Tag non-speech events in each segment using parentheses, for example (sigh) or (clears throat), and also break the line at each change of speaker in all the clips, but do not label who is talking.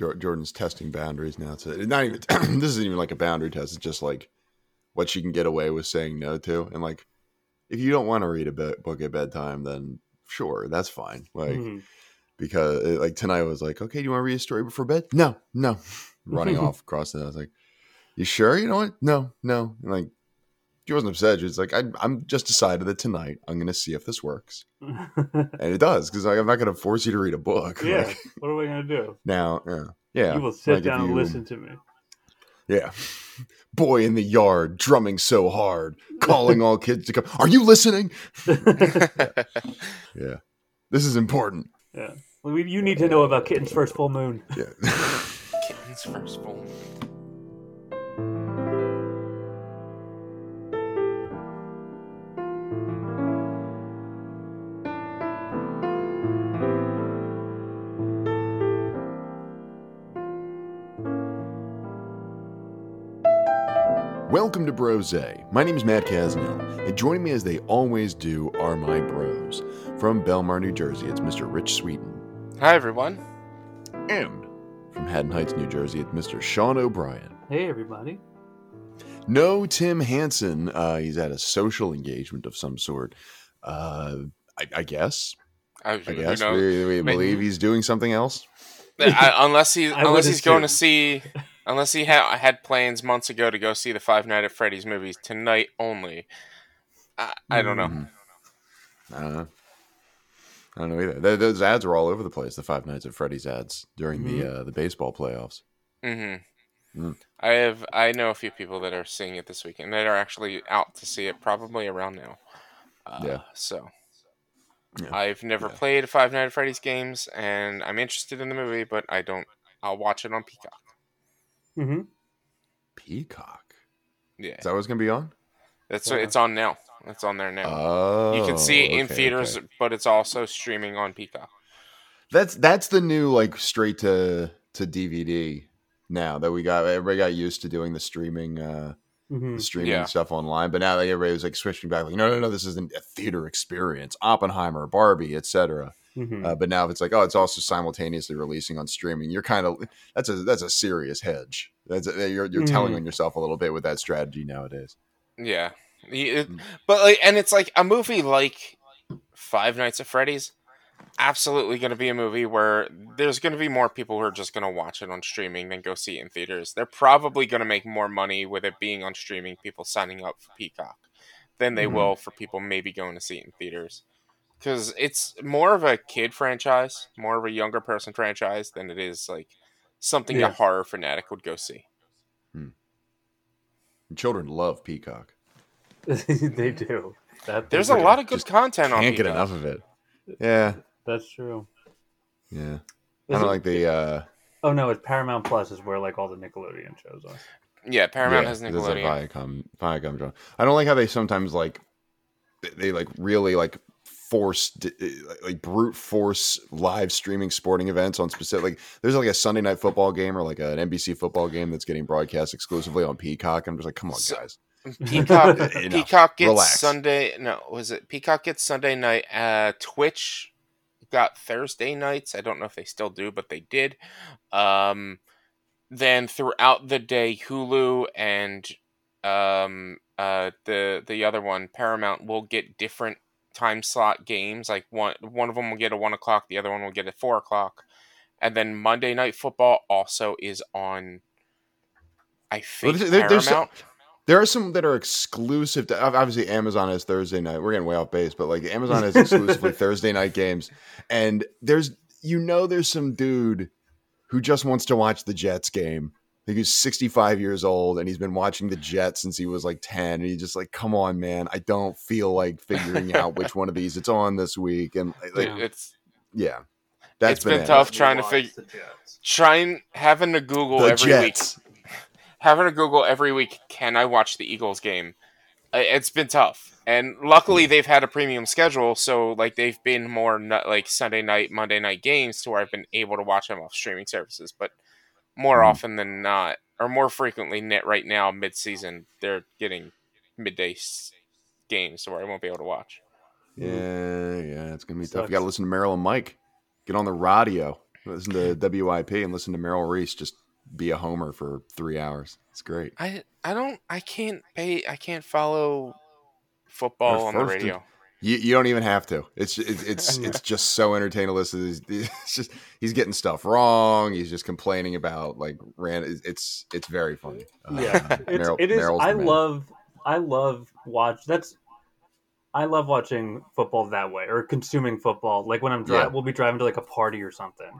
Jordan's testing boundaries now. It's not even. (clears throat) this isn't even like a boundary test. It's just like what she can get away with saying no to, and like if you don't want to read a book at bedtime, then sure, that's fine. Like mm-hmm. because like tonight was like, okay, do you want to read a story before bed? No, no, (laughs) running off across the. I was like, you sure? You know what? No, no. And like she wasn't upset. She was like, I, am just decided that tonight I'm going to see if this works, (laughs) and it does because like, I'm not going to force you to read a book.
Yeah,
like,
what are we going to do
now? Yeah, yeah.
You will sit like down you, and listen to me.
Yeah, boy in the yard drumming so hard, calling all kids to come. Are you listening? (laughs) yeah, this is important.
Yeah, well, you need to know about Kitten's first full moon.
Yeah,
Kitten's first full moon.
Welcome to Brose. My name is Matt Casnell, and joining me as they always do are my bros. From Belmar, New Jersey, it's Mr. Rich Sweeten.
Hi, everyone.
And from Haddon Heights, New Jersey, it's Mr. Sean O'Brien.
Hey, everybody.
No Tim Hansen. Uh, he's at a social engagement of some sort. Uh, I, I guess. I, I guess we, we believe he's doing something else.
I, unless he (laughs) unless he's going to see (laughs) Unless he ha- had plans months ago to go see the Five Nights at Freddy's movies tonight only. I, I don't know.
Mm-hmm. I don't know. I don't know either. Those ads were all over the place. The Five Nights at Freddy's ads during mm-hmm. the uh, the baseball playoffs.
Mm-hmm. Mm. I have I know a few people that are seeing it this weekend that are actually out to see it probably around now. Uh, yeah. So yeah. I've never yeah. played Five Nights at Freddy's games, and I'm interested in the movie, but I don't. I'll watch it on Peacock.
Mm-hmm.
Peacock.
Yeah.
Is that what's gonna be on?
That's yeah. it's on now. It's on there now.
Oh,
you can see it in okay, theaters, okay. but it's also streaming on Peacock.
That's that's the new like straight to to DVD now that we got everybody got used to doing the streaming uh mm-hmm. the streaming yeah. stuff online, but now like everybody was like switching back like no no no this isn't a theater experience. Oppenheimer, Barbie, etc. Mm-hmm. Uh, but now if it's like, oh, it's also simultaneously releasing on streaming, you're kind of that's a that's a serious hedge. That's a, you're you're mm-hmm. telling on yourself a little bit with that strategy nowadays.
Yeah, it, mm. but like, and it's like a movie like Five Nights at Freddy's. Absolutely going to be a movie where there's going to be more people who are just going to watch it on streaming than go see it in theaters. They're probably going to make more money with it being on streaming, people signing up for Peacock, than they mm-hmm. will for people maybe going to see it in theaters because it's more of a kid franchise, more of a younger person franchise than it is like something yeah. a horror fanatic would go see. Hmm.
Children love Peacock. (laughs)
they do.
That There's a lot of good content
on.
Can't
get enough of it. Yeah,
that's true.
Yeah, I don't like the. uh
Oh no, it's Paramount Plus is where like all the Nickelodeon shows are.
Yeah, Paramount yeah, has Nickelodeon.
It's Viacom, Viacom. I don't like how they sometimes like they like really like force like brute force live streaming sporting events on specific like there's like a Sunday night football game or like an NBC football game that's getting broadcast exclusively on Peacock. I'm just like, come on, guys.
Peacock (laughs) Peacock gets Relax. Sunday no, was it Peacock gets Sunday night uh Twitch got Thursday nights. I don't know if they still do, but they did. Um then throughout the day Hulu and um uh the the other one Paramount will get different time slot games. Like one one of them will get a one o'clock, the other one will get at four o'clock, and then Monday Night Football also is on. I think well, there, Paramount. Some,
there are some that are exclusive to obviously Amazon is Thursday night. We're getting way off base, but like Amazon is exclusively (laughs) Thursday night games, and there's you know there's some dude who just wants to watch the Jets game he's 65 years old and he's been watching the Jets since he was like 10. And he's just like, come on, man. I don't feel like figuring out which one of these it's on this week. And like,
yeah. it's,
yeah,
that's it's been tough trying to figure, trying, having to Google the every Jets. week, having to Google every week, can I watch the Eagles game? It's been tough. And luckily they've had a premium schedule. So like they've been more like Sunday night, Monday night games to where I've been able to watch them off streaming services. But more mm-hmm. often than not, or more frequently net right now mid-season, they're getting midday games where I won't be able to watch.
Yeah, yeah, it's gonna be Sucks. tough. You got to listen to Merrill and Mike. Get on the radio. Listen to (laughs) WIP and listen to Merrill Reese just be a homer for three hours. It's great.
I I don't I can't pay I can't follow football on the radio.
You, you don't even have to. It's it's it's, (laughs) it's just so entertaining to listen. It's, (laughs) it's just he's getting stuff wrong. He's just complaining about like ran. It's it's very funny.
Uh, yeah, uh, (laughs) it's, Merrill, it is. I love I love watch. That's I love watching football that way or consuming football. Like when I'm driving, yeah. we'll be driving to like a party or something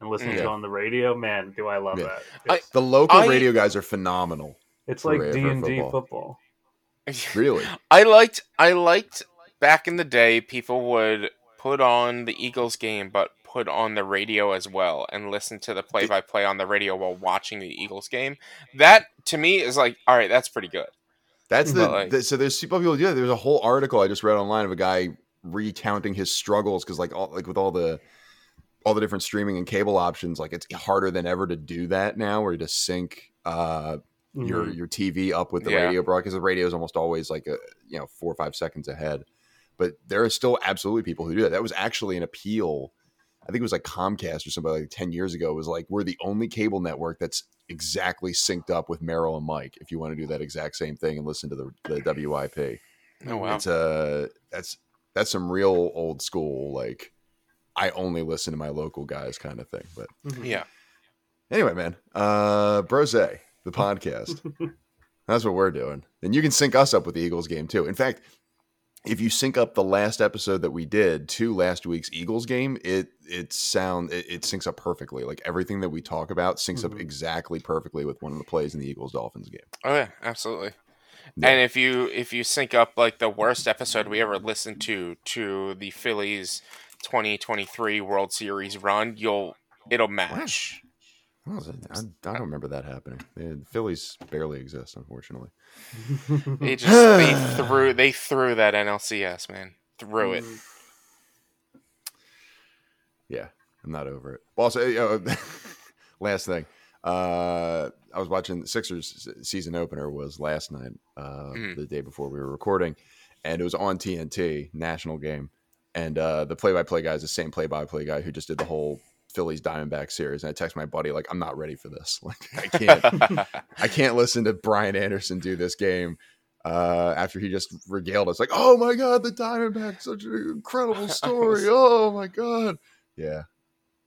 and listening yeah. to it on the radio. Man, do I love yeah. that!
I, the local I, radio guys are phenomenal.
It's like D and D football.
Really,
I liked. I liked back in the day. People would put on the Eagles game, but put on the radio as well and listen to the play-by-play on the radio while watching the Eagles game. That to me is like, all right, that's pretty good.
That's the, like, the, so there's people who do that. There's a whole article I just read online of a guy recounting his struggles because like all like with all the all the different streaming and cable options, like it's harder than ever to do that now, where you just sync uh, mm-hmm. your your TV up with the yeah. radio broadcast. The radio is almost always like a you know four or five seconds ahead, but there are still absolutely people who do that. That was actually an appeal. I think it was like Comcast or somebody like ten years ago. It was like we're the only cable network that's exactly synced up with Merrill and Mike. If you want to do that exact same thing and listen to the, the WIP,
oh wow,
it's uh that's that's some real old school like I only listen to my local guys kind of thing. But
mm-hmm. yeah.
Anyway, man, uh, Brose, the podcast. (laughs) That's what we're doing, and you can sync us up with the Eagles game too. In fact, if you sync up the last episode that we did to last week's Eagles game, it it sound it, it syncs up perfectly. Like everything that we talk about syncs mm-hmm. up exactly perfectly with one of the plays in the Eagles Dolphins game.
Oh yeah, absolutely. Yeah. And if you if you sync up like the worst episode we ever listened to to the Phillies 2023 World Series run, you'll it'll match.
I, I, don't remember that happening. The Phillies barely exist, unfortunately. (laughs)
they just they (sighs) threw they threw that NLCS man threw it. Mm.
Yeah, I'm not over it. Also, uh, (laughs) last thing, uh, I was watching the Sixers season opener was last night, uh, mm. the day before we were recording, and it was on TNT national game, and uh, the play-by-play guy is the same play-by-play guy who just did the whole Phillies Diamondback series. And I text my buddy like, I'm not ready for this. (laughs) Like, I can't, (laughs) I can't listen to Brian Anderson do this game. Uh, after he just regaled us, like, oh my god, the Diamondbacks, such an incredible (laughs) story. was, oh my god, yeah.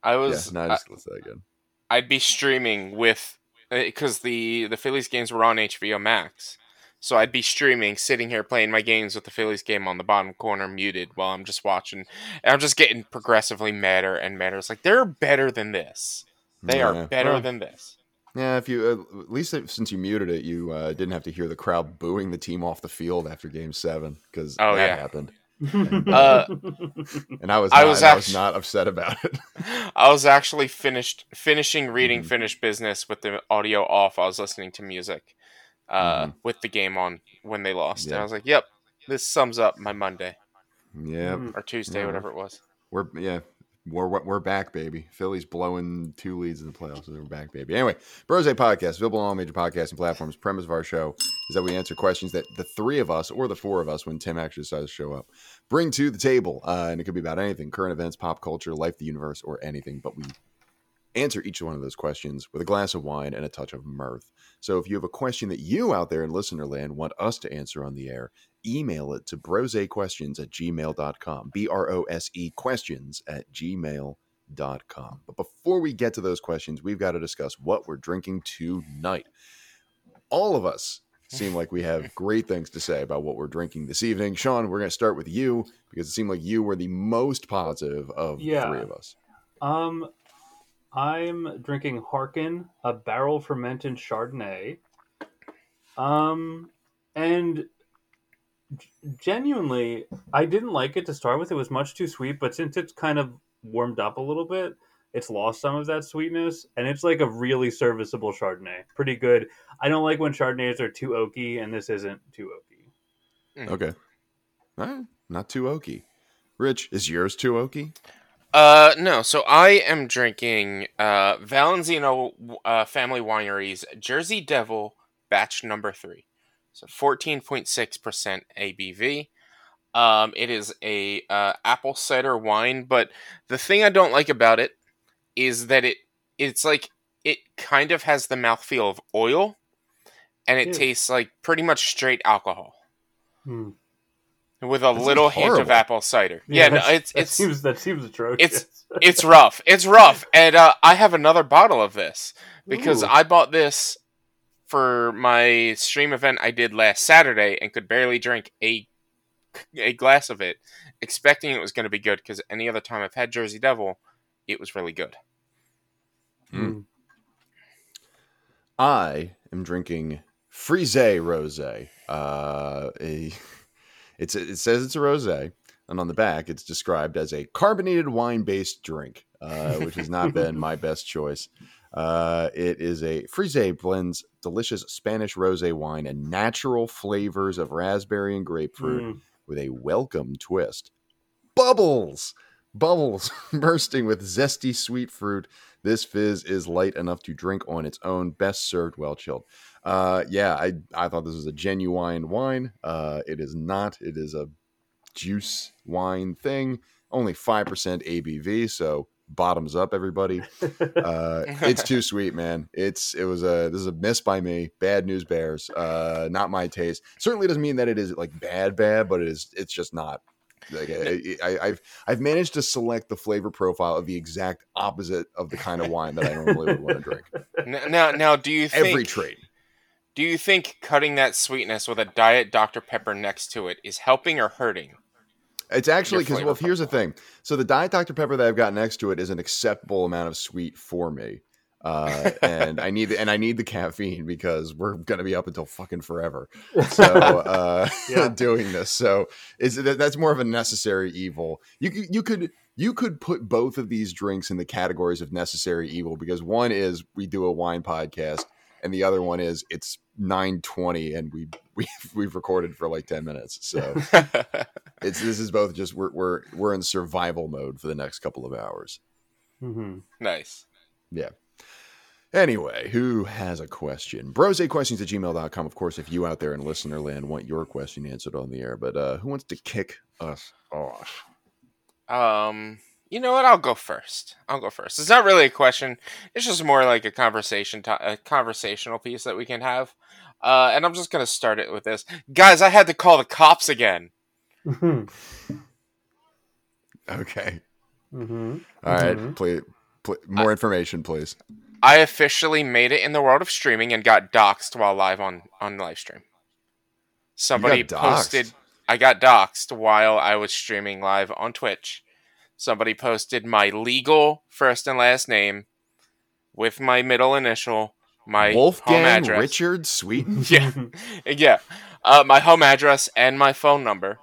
I was.
Yeah, no, I just listen again.
I'd be streaming with because uh, the the Phillies games were on HBO Max, so I'd be streaming, sitting here playing my games with the Phillies game on the bottom corner muted while I'm just watching. And I'm just getting progressively madder and madder. It's like they're better than this. They yeah. are better well, than this.
Yeah, if you uh, at least since you muted it, you uh, didn't have to hear the crowd booing the team off the field after Game Seven because oh, that yeah. happened. (laughs) And, uh, and I was not, I was, actually, I was not upset about it. (laughs)
I was actually finished finishing reading mm-hmm. finished business with the audio off. I was listening to music uh, mm-hmm. with the game on when they lost. Yeah. And I was like, "Yep, this sums up my Monday."
Yeah,
or Tuesday, yeah. whatever it was.
We're yeah, we're we're back, baby. Philly's blowing two leads in the playoffs. So we're back, baby. Anyway, Brose podcast available on all major podcasting platforms. Premise of our show is that we answer questions that the three of us or the four of us, when Tim actually decides to show up, bring to the table, uh, and it could be about anything: current events, pop culture, life, the universe, or anything. But we answer each one of those questions with a glass of wine and a touch of mirth. So if you have a question that you out there in listener land want us to answer on the air, email it to brosequestions at gmail.com. B R O S E questions at gmail.com. But before we get to those questions, we've got to discuss what we're drinking tonight. All of us seem like we have (laughs) great things to say about what we're drinking this evening. Sean, we're going to start with you because it seemed like you were the most positive of yeah. the three of us.
Um, I'm drinking Harkin, a barrel fermented Chardonnay. Um, and genuinely, I didn't like it to start with. It was much too sweet, but since it's kind of warmed up a little bit, it's lost some of that sweetness, and it's like a really serviceable Chardonnay. Pretty good. I don't like when Chardonnays are too oaky, and this isn't too oaky.
Okay, right, not too oaky. Rich, is yours too oaky?
Uh, no. So I am drinking uh Valenzano uh, Family Wineries Jersey Devil Batch Number Three. So fourteen point six percent ABV. Um, it is a uh, apple cider wine, but the thing I don't like about it is that it it's like it kind of has the mouthfeel of oil and it yeah. tastes like pretty much straight alcohol. Hmm. With a little hint of apple cider. Yeah, yeah no, it's
that
it's
seems that seems atrocious.
It's it's rough. It's rough. And uh, I have another bottle of this because Ooh. I bought this for my stream event I did last Saturday and could barely drink a a glass of it, expecting it was going to be good because any other time I've had Jersey Devil, it was really good.
Mm. I am drinking Frise Rosé. Uh, a, it's it says it's a rosé, and on the back it's described as a carbonated wine-based drink, uh, which has not been my (laughs) best choice. Uh, it is a Frise blends delicious Spanish rosé wine and natural flavors of raspberry and grapefruit mm. with a welcome twist. Bubbles, bubbles (laughs) bursting with zesty sweet fruit this fizz is light enough to drink on its own, best served well chilled. Uh, yeah, I I thought this was a genuine wine. Uh, it is not. It is a juice wine thing. Only five percent ABV, so bottoms up, everybody. Uh, (laughs) it's too sweet, man. It's it was a this is a miss by me. Bad news bears. Uh, not my taste. Certainly doesn't mean that it is like bad, bad, but it is. It's just not like I, have I've managed to select the flavor profile of the exact opposite of the kind of wine that I normally would want to drink.
Now, now, do you think,
every trait?
Do you think cutting that sweetness with a diet Dr Pepper next to it is helping or hurting?
It's actually because well, here's the thing. So the diet Dr Pepper that I've got next to it is an acceptable amount of sweet for me uh, and I need the, and I need the caffeine because we're gonna be up until fucking forever. So (laughs) uh, (laughs) doing this, so is that's more of a necessary evil. You you could you could put both of these drinks in the categories of necessary evil because one is we do a wine podcast and the other one is it's 920 and we (laughs) we we've recorded for like 10 minutes so (laughs) it's this is both just we're we're we're in survival mode for the next couple of hours
mm-hmm. nice
yeah Anyway, who has a question? Brosequestions at gmail.com. Of course, if you out there in listener land want your question answered on the air, but uh, who wants to kick us off?
Um, you know what? I'll go first. I'll go first. It's not really a question. It's just more like a conversation, to- a conversational piece that we can have. Uh, and I'm just gonna start it with this, guys. I had to call the cops again.
okay. Mm-hmm. All right. Mm-hmm. Please, please, more information, please.
I officially made it in the world of streaming and got doxxed while live on on live stream. Somebody posted I got doxxed while I was streaming live on Twitch. Somebody posted my legal first and last name with my middle initial, my Wolfgang home address.
Richard Sweeten. (laughs)
yeah, yeah. Uh, my home address and my phone number.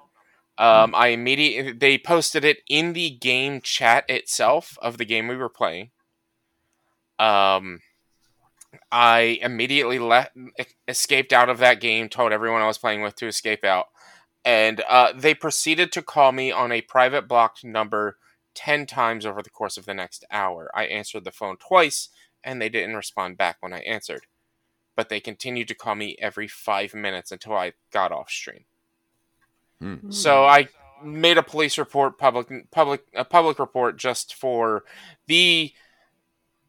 Um, I immediately they posted it in the game chat itself of the game we were playing. Um, I immediately left, escaped out of that game, told everyone I was playing with to escape out, and uh, they proceeded to call me on a private blocked number 10 times over the course of the next hour. I answered the phone twice, and they didn't respond back when I answered. But they continued to call me every five minutes until I got off stream. Hmm. So I made a police report, public, public, a public report, just for the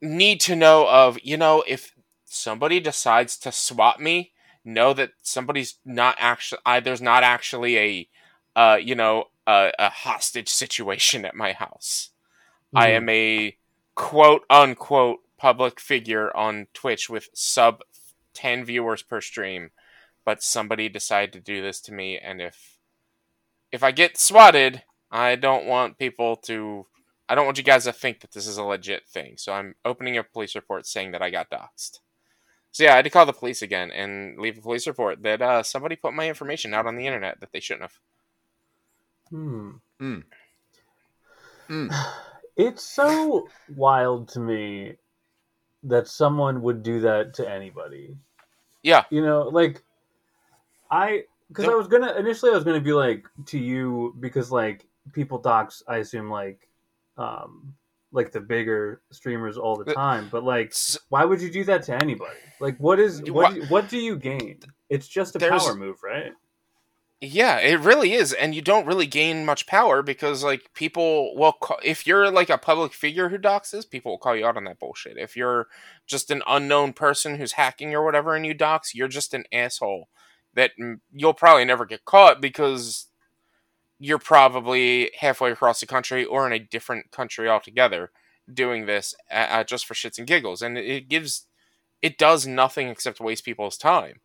need to know of you know if somebody decides to swat me know that somebody's not actually I, there's not actually a uh, you know a, a, hostage situation at my house mm-hmm. i am a quote unquote public figure on twitch with sub 10 viewers per stream but somebody decided to do this to me and if if i get swatted i don't want people to I don't want you guys to think that this is a legit thing. So I'm opening a police report saying that I got doxxed. So yeah, I had to call the police again and leave a police report that uh, somebody put my information out on the internet that they shouldn't have.
Hmm. Mm. Mm. (sighs) It's so wild to me that someone would do that to anybody.
Yeah.
You know, like I because I was gonna initially I was gonna be like to you because like people dox I assume like um, like the bigger streamers all the time. But like, why would you do that to anybody? Like, what is what? What, what do you gain? It's just a power move, right?
Yeah, it really is, and you don't really gain much power because like people will call, if you're like a public figure who doxes, people will call you out on that bullshit. If you're just an unknown person who's hacking or whatever and you dox, you're just an asshole that you'll probably never get caught because you're probably halfway across the country or in a different country altogether doing this uh, just for shits and giggles, and it gives it does nothing except waste people's time.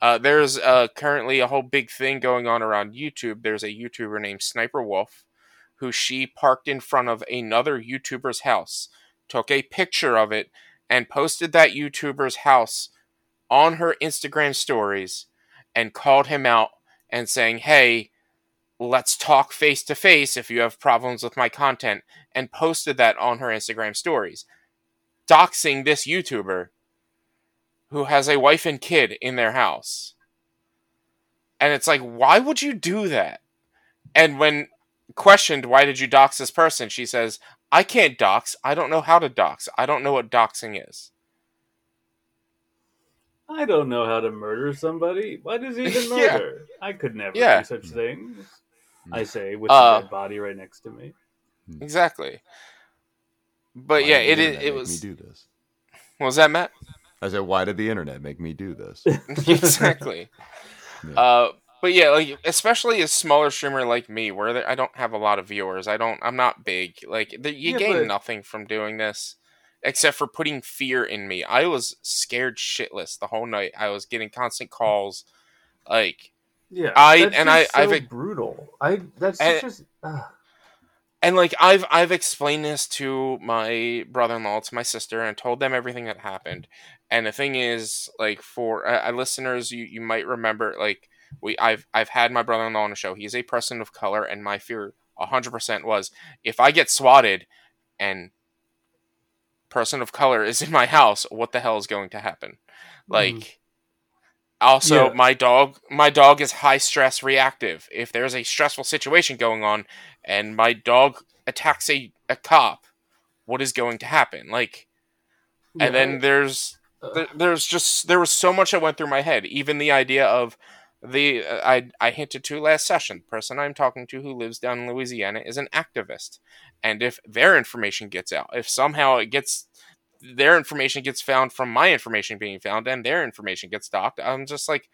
Uh, there's uh, currently a whole big thing going on around YouTube. There's a YouTuber named Sniper Wolf who she parked in front of another YouTuber's house, took a picture of it, and posted that YouTuber's house on her Instagram stories and called him out and saying, Hey, let's talk face to face if you have problems with my content, and posted that on her Instagram stories, doxing this YouTuber who has a wife and kid in their house. And it's like, why would you do that? And when questioned, why did you dox this person? She says, I can't dox. I don't know how to dox. I don't know what doxing is.
I don't know how to murder somebody. What is (laughs) even murder? yeah. I could never yeah. do such things. I say with uh, the dead body right next to me.
Exactly. But why yeah, it it, it was. Me do this. What was that, Matt?
I said, why did the internet make me do this? (laughs)
exactly. (laughs) Yeah. Uh, but yeah, like especially a smaller streamer like me, where there, I don't have a lot of viewers. I don't. I'm not big. Like the, you yeah, gain but... nothing from doing this, except for putting fear in me. I was scared shitless the whole night. I was getting constant calls, like
yeah. I and I. So I've brutal. I that's
and,
just.
Uh and like I've I've explained this to my brother-in-law, to my sister, and told them everything that happened. And the thing is, like for uh, uh, listeners, you you might remember, like we I've I've had my brother-in-law on the show. He's a person of color, and my fear hundred percent was if I get swatted and person of color is in my house, what the hell is going to happen? Mm. Like also yeah. my dog my dog is high stress reactive. If there's a stressful situation going on and my dog attacks a, a cop, what is going to happen? Like yeah. and then there's there's just there was so much that went through my head. Even the idea of the uh, I I hinted to last session. The person I'm talking to who lives down in Louisiana is an activist, and if their information gets out, if somehow it gets their information gets found from my information being found, and their information gets doxed, I'm just like,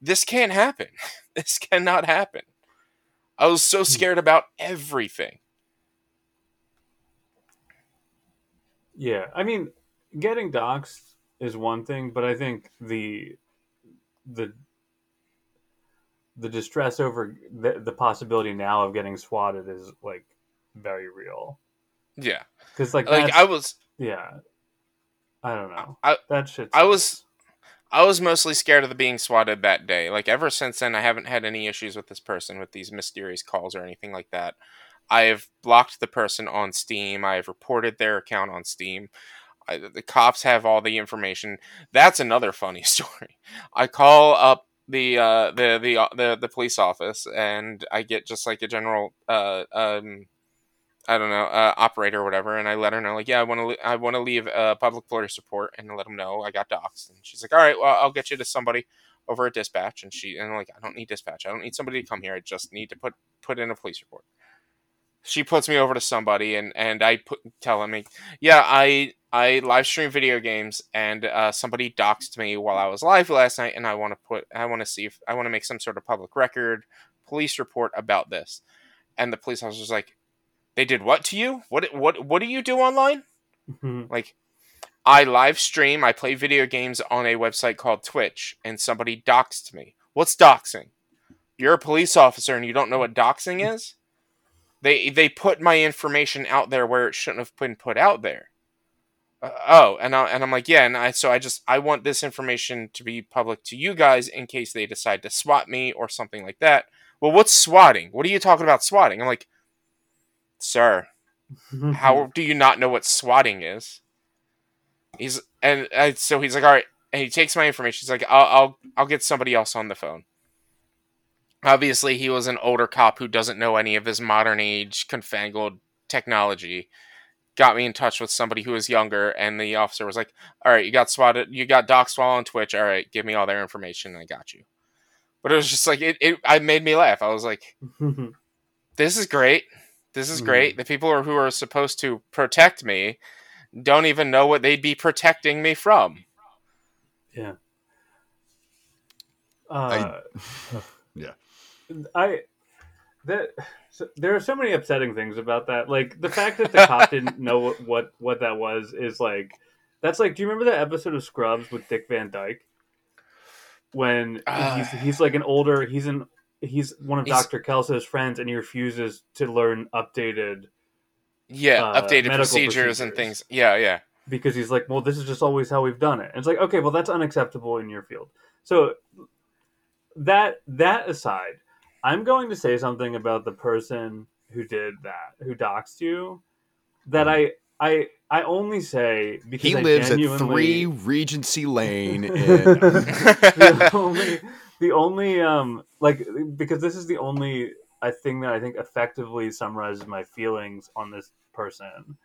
this can't happen. (laughs) this cannot happen. I was so hmm. scared about everything.
Yeah, I mean, getting doxxed is one thing, but I think the the the distress over the, the possibility now of getting swatted is like very real.
Yeah,
because like
like I was
yeah, I don't know I, that shit.
I was I was mostly scared of the being swatted that day. Like ever since then, I haven't had any issues with this person with these mysterious calls or anything like that. I have blocked the person on Steam. I have reported their account on Steam. I, the cops have all the information. That's another funny (laughs) story. I call up the uh, the the uh, the the police office and I get just like a general uh, um, I don't know uh, operator or whatever, and I let her know like yeah I want to le- I want to leave a public police report and let them know I got doxxed. And she's like all right well I'll get you to somebody over at dispatch and she and I'm like I don't need dispatch I don't need somebody to come here I just need to put put in a police report she puts me over to somebody and and I put telling me, yeah, I I live stream video games and uh, somebody doxed me while I was live last night and I want to put I want to see if I want to make some sort of public record police report about this. And the police officer's like, they did what to you? What what what do you do online? Mm-hmm. Like I live stream, I play video games on a website called Twitch and somebody doxed me. What's doxing? You're a police officer and you don't know what doxing is? They they put my information out there where it shouldn't have been put out there. Uh, oh, and I, and I'm like, yeah, and I so I just I want this information to be public to you guys in case they decide to swat me or something like that. Well, what's swatting? What are you talking about swatting? I'm like, sir, how (laughs) do you not know what swatting is? He's and uh, so he's like, all right, and he takes my information. He's like, I'll I'll I'll get somebody else on the phone. Obviously, he was an older cop who doesn't know any of this modern age confangled technology. Got me in touch with somebody who was younger, and the officer was like, "All right, you got swatted, you got doxed while on Twitch. All right, give me all their information. I got you." but it was just like it. It I made me laugh. I was like, (laughs) "This is great. This is great. Mm. The people who are supposed to protect me don't even know what they'd be protecting me from."
Yeah.
Uh, I, (laughs) yeah.
I that so, there are so many upsetting things about that. Like the fact that the (laughs) cop didn't know what, what what that was is like that's like. Do you remember that episode of Scrubs with Dick Van Dyke? When uh, he's he's like an older he's an he's one of Doctor Kelso's friends and he refuses to learn updated
yeah uh, updated procedures, procedures and things. Yeah, yeah.
Because he's like, well, this is just always how we've done it. And it's like, okay, well, that's unacceptable in your field. So that that aside, I'm going to say something about the person who did that, who doxed you, that mm-hmm. I I I only say because
he
I
lives at three Regency Lane. (laughs) In...
the (laughs) only, the only um like because this is the only I think that I think effectively summarizes my feelings on this person.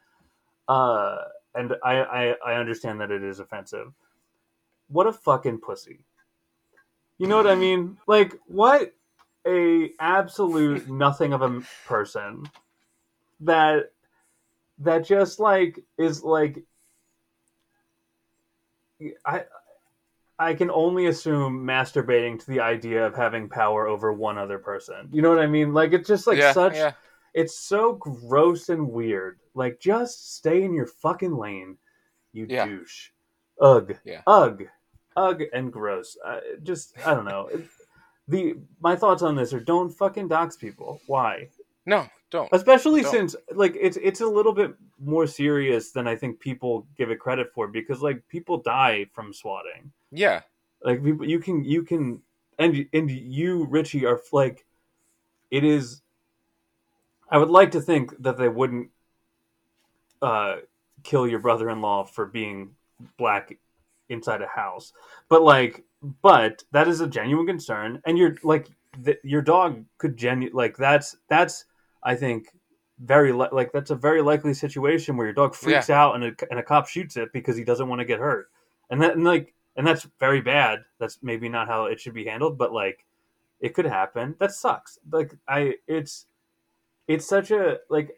Uh, and I, I I understand that it is offensive. What a fucking pussy. You know what I mean? Like what a absolute (laughs) nothing of a person that that just like is like I I can only assume masturbating to the idea of having power over one other person. You know what I mean? Like it's just like yeah, such yeah. it's so gross and weird. Like just stay in your fucking lane, you yeah. douche. Ugh. Yeah. Ugh ugh and gross. Uh, just I don't know. The my thoughts on this are don't fucking dox people. Why?
No, don't.
Especially
don't.
since like it's it's a little bit more serious than I think people give it credit for because like people die from swatting.
Yeah.
Like people you can you can and and you Richie are like it is I would like to think that they wouldn't uh kill your brother-in-law for being black inside a house. But like, but that is a genuine concern, and you're like, the, your dog could genu like that's that's I think very li- like that's a very likely situation where your dog freaks yeah. out and a, and a cop shoots it because he doesn't want to get hurt, and that and like and that's very bad. That's maybe not how it should be handled, but like it could happen. That sucks. Like I, it's it's such a like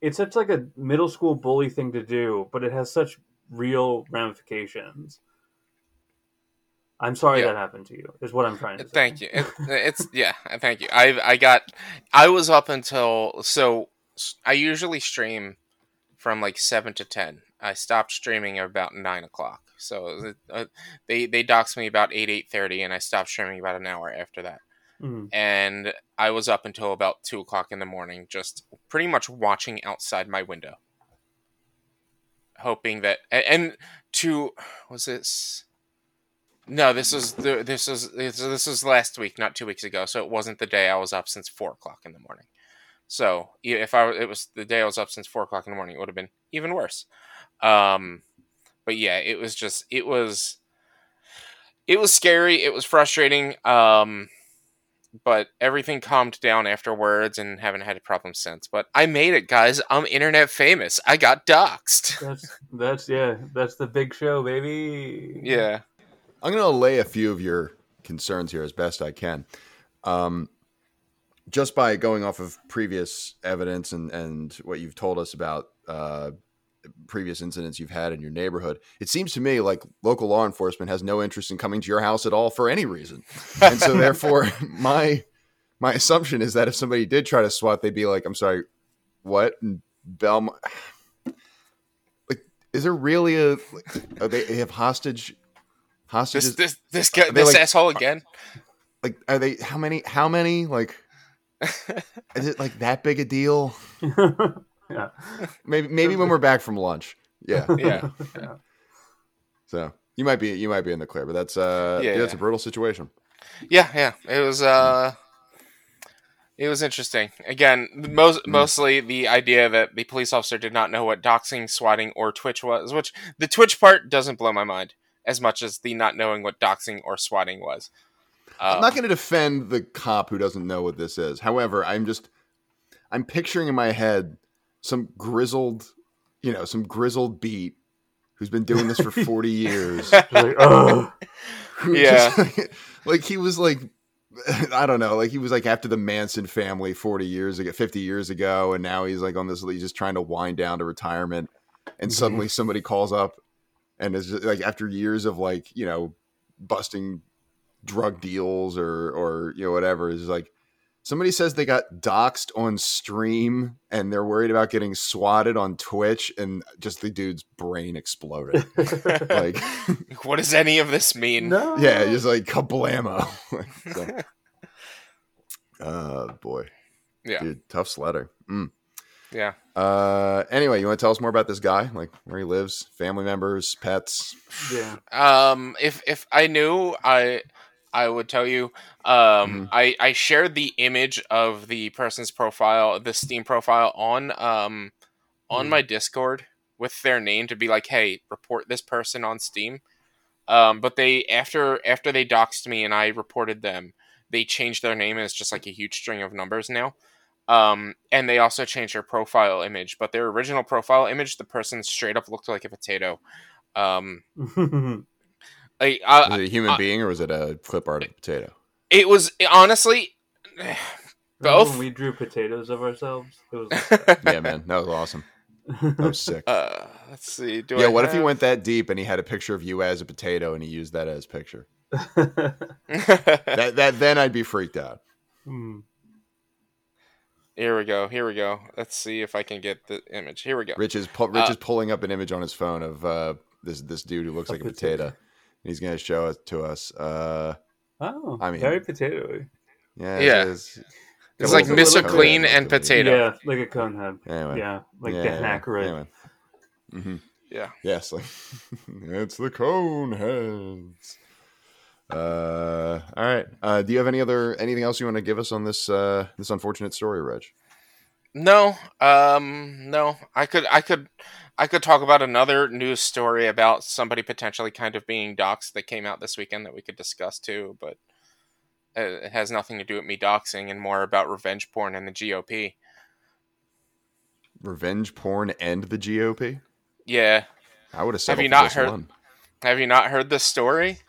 it's such like a middle school bully thing to do, but it has such real ramifications. I'm sorry yeah. that happened to you. Is what I'm trying to say.
Thank you. It, it's yeah. Thank you. I I got. I was up until so. I usually stream from like seven to ten. I stopped streaming at about nine o'clock. So uh, they they doxed me about eight eight thirty, and I stopped streaming about an hour after that. Mm-hmm. And I was up until about two o'clock in the morning, just pretty much watching outside my window hoping that and to was this no this is the this is this is last week not two weeks ago so it wasn't the day i was up since four o'clock in the morning so if i it was the day i was up since four o'clock in the morning it would have been even worse um but yeah it was just it was it was scary it was frustrating um but everything calmed down afterwards and haven't had a problem since. But I made it, guys. I'm internet famous. I got doxxed.
That's that's yeah, that's the big show, baby.
Yeah.
I'm gonna lay a few of your concerns here as best I can. Um, just by going off of previous evidence and, and what you've told us about uh, previous incidents you've had in your neighborhood, it seems to me like local law enforcement has no interest in coming to your house at all for any reason. And so (laughs) therefore my my assumption is that if somebody did try to swat, they'd be like, I'm sorry, what? And Belmont (sighs) like is there really a are they, they have hostage hostages?
This this this, guy, this like, asshole again.
Like are they how many how many like (laughs) is it like that big a deal? (laughs)
yeah.
Maybe maybe when we're back from lunch. Yeah.
Yeah. (laughs) yeah.
So you might be you might be in the clear, but that's uh yeah, yeah that's a brutal situation.
Yeah, yeah. It was uh it was interesting. Again, most mm. mostly the idea that the police officer did not know what doxing, swatting, or Twitch was, which the Twitch part doesn't blow my mind as much as the not knowing what doxing or swatting was.
Uh, I'm not going to defend the cop who doesn't know what this is. However, I'm just I'm picturing in my head some grizzled, you know, some grizzled beat who's been doing this for (laughs) 40 years. (laughs) like, oh.
yeah.
Just, (laughs) like he was like I don't know, like he was like after the Manson family 40 years ago, 50 years ago, and now he's like on this, he's just trying to wind down to retirement. And suddenly somebody calls up and is just, like after years of like, you know, busting drug deals or, or, you know, whatever, is like, somebody says they got doxxed on stream and they're worried about getting swatted on Twitch and just the dude's brain exploded. (laughs) like (laughs)
what does any of this mean?
No. Yeah, just like kablamo. (laughs) so, uh boy.
Yeah.
Dude, tough sledder. Mm.
Yeah.
Uh anyway, you want to tell us more about this guy? Like where he lives, family members, pets?
Yeah.
Um if if I knew I I would tell you. Um, mm-hmm. I I shared the image of the person's profile, the Steam profile on um on mm my Discord with their name to be like, hey, report this person on Steam. Um, but they after after they doxed me and I reported them, they changed their name and it's just like a huge string of numbers now. Um, and they also changed their profile image, but their original profile image, the person straight up looked like a potato. Um, (laughs) Like,
uh, was it a human uh, being or was it a clip art of potato?
It was honestly both.
we drew potatoes of ourselves. Was (laughs)
yeah, man, that was awesome. That was sick.
Uh, let's see.
Do yeah, I what have... if he went that deep and he had a picture of you as a potato and he used that as picture? (laughs) that that then I'd be freaked out.
Hmm.
Here we go. Here we go. Let's see if I can get the image. Here we go.
Rich is pu- Rich uh, is pulling up an image on his phone of uh, this this dude who looks like a potato. potato. He's going to show it to us. Uh,
oh, I mean, very potatoey.
Yeah,
yeah. It's, it's like Mr. Clean and potato.
Yeah, like a cone head. Anyway. Yeah, like yeah, Dan yeah. Aykroyd. Anyway.
Mm-hmm. Yeah.
Yes, like (laughs) it's the cone heads. Uh, all right. Uh, do you have any other anything else you want to give us on this uh this unfortunate story, Reg?
No. Um. No. I could. I could. I could talk about another news story about somebody potentially kind of being doxxed that came out this weekend that we could discuss too, but it has nothing to do with me doxing and more about revenge porn and the GOP.
Revenge porn and the GOP?
Yeah.
I would have said. Have you not heard? One.
Have you not heard the story?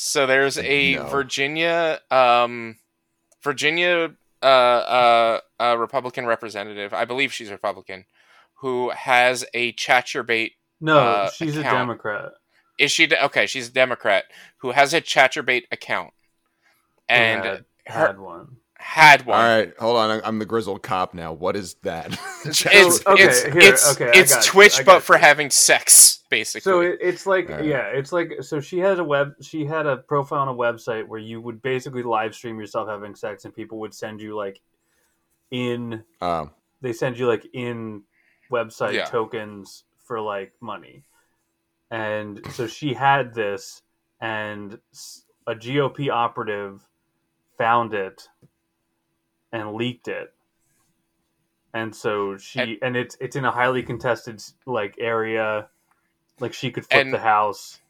So there's a no. Virginia, um, Virginia, uh, uh, uh, Republican representative. I believe she's Republican who has a Chaturbate.
No, uh, she's account. a Democrat.
Is she de- okay? She's a Democrat who has a Chaturbate account, and
had, had one.
Had one.
All right, hold on. I'm the grizzled cop now. What is that? (laughs)
it's (laughs) okay, it's here, it's, okay, it's Twitch, but for having sex, basically.
So it, it's like right. yeah, it's like so she had a web. She had a profile on a website where you would basically live stream yourself having sex, and people would send you like in.
Um,
they send you like in website yeah. tokens for like money. And so she had this, and a GOP operative found it and leaked it. And so she and, and it's it's in a highly contested like area, like she could flip and, the house,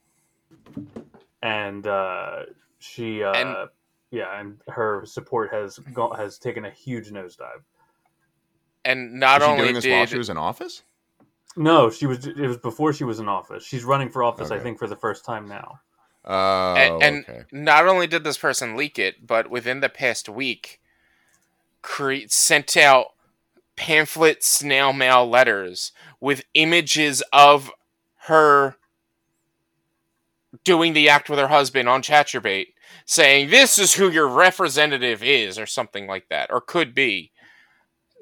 and uh, she uh, and, yeah, and her support has gone, has taken a huge nosedive
and not only doing this did, while
she was in office.
No, she was. It was before she was in office. She's running for office, okay. I think, for the first time now.
Oh,
and, and
okay.
not only did this person leak it, but within the past week, cre- sent out pamphlet snail mail letters with images of her doing the act with her husband on Chaturbate, saying this is who your representative is, or something like that, or could be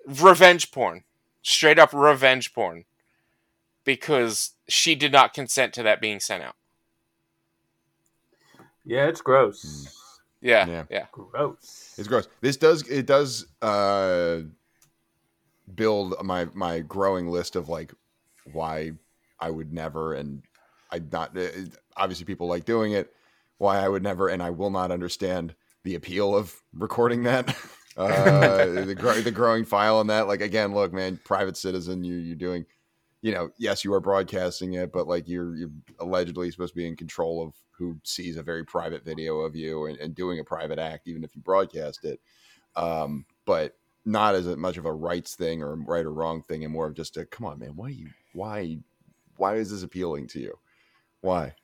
revenge porn, straight up revenge porn, because she did not consent to that being sent out.
Yeah, it's gross.
Yeah, yeah, yeah.
Gross.
It's gross. This does it does uh build my my growing list of like why I would never and I not uh, obviously people like doing it. Why I would never and I will not understand the appeal of recording that. (laughs) uh, the, the growing file on that. Like again, look, man, private citizen, you you're doing, you know, yes, you are broadcasting it, but like you're you're allegedly supposed to be in control of who sees a very private video of you and, and doing a private act, even if you broadcast it. Um, but not as much of a rights thing or right or wrong thing, and more of just a come on, man, why you why why is this appealing to you? Why?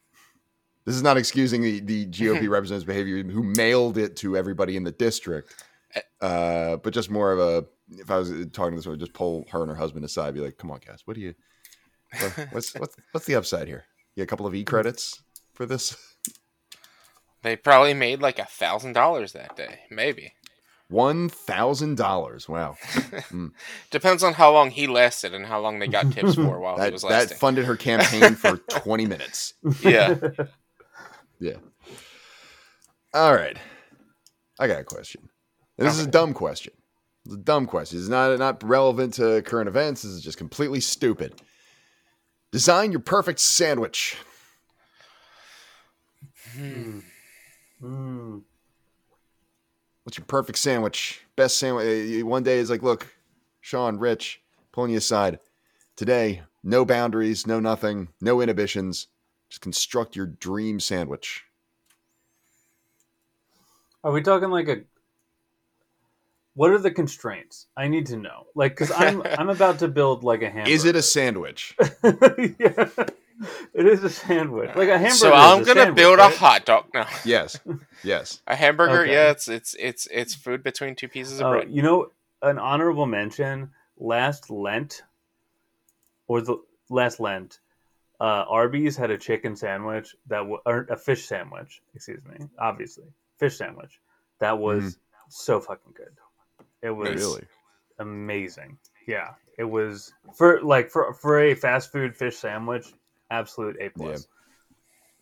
This is not excusing the, the GOP (laughs) representative's behavior who mailed it to everybody in the district, eh. uh, but just more of a. If I was talking to this woman, just pull her and her husband aside, be like, "Come on, guys, what do you? What's what's what's the upside here? You got a couple of (laughs) e credits for this?"
They probably made like a thousand dollars that day, maybe.
One thousand dollars. Wow. (laughs)
Mm. Depends on how long he lasted and how long they got tips for (laughs) while
that,
he was lasting.
That funded her campaign for (laughs) twenty minutes.
Yeah.
Yeah. All right. I got a question. This is a dumb question. It's a dumb question. It's not not relevant to current events. This is just completely stupid. Design your perfect sandwich. Hmm. Hmm. What's your perfect sandwich? Best sandwich. Eh, one day is like, look, Sean, Rich, pulling you aside. Today, no boundaries, no nothing, no inhibitions. Just construct your dream sandwich.
Are we talking like a? What are the constraints? I need to know. Like, because I'm (laughs) I'm about to build like a hamburger.
Is it a sandwich? (laughs)
yeah, it is a sandwich, like a hamburger.
So I'm gonna build right? a hot dog now. (laughs)
Yes, yes.
a hamburger. Okay. Yeah, it's it's it's it's food between two pieces of uh, bread.
You know, an honorable mention. Last Lent, or the last Lent, uh, Arby's had a chicken sandwich that w- or a fish sandwich. Excuse me. Obviously, fish sandwich that was mm. so fucking good. It was really amazing. Yeah, it was for like for for a fast food fish sandwich, absolute a plus. Yeah.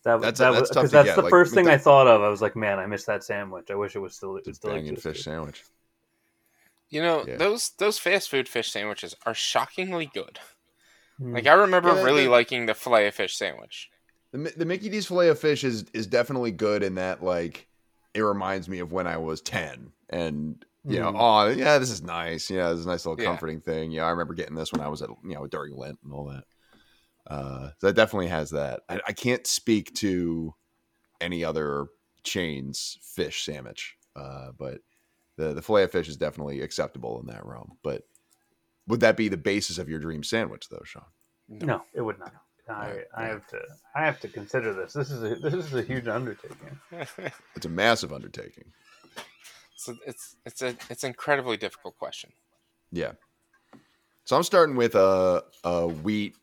That, that's, that that's was that's get. the like, first thing that, I thought of. I was like, man, I missed that sandwich. I wish it was still it was still
banging fish sandwich.
You know yeah. those those fast food fish sandwiches are shockingly good. Mm. Like I remember yeah, really liking the Filet-O-Fish sandwich.
The, the Mickey D's Filet-O-Fish is is definitely good in that like it reminds me of when I was ten and you mm. know oh yeah this is nice yeah this is a nice little comforting yeah. thing yeah I remember getting this when I was at you know during Lent and all that. Uh, that definitely has that. I, I, can't speak to any other chains fish sandwich, uh, but the the Filet-O-Fish is definitely acceptable in that realm. But would that be the basis of your dream sandwich, though, Sean?
No, no it would not. I, I have to I have to consider this. This is a this is a huge undertaking. (laughs)
it's a massive undertaking.
So it's it's a it's an incredibly difficult question.
Yeah. So I'm starting with a a wheat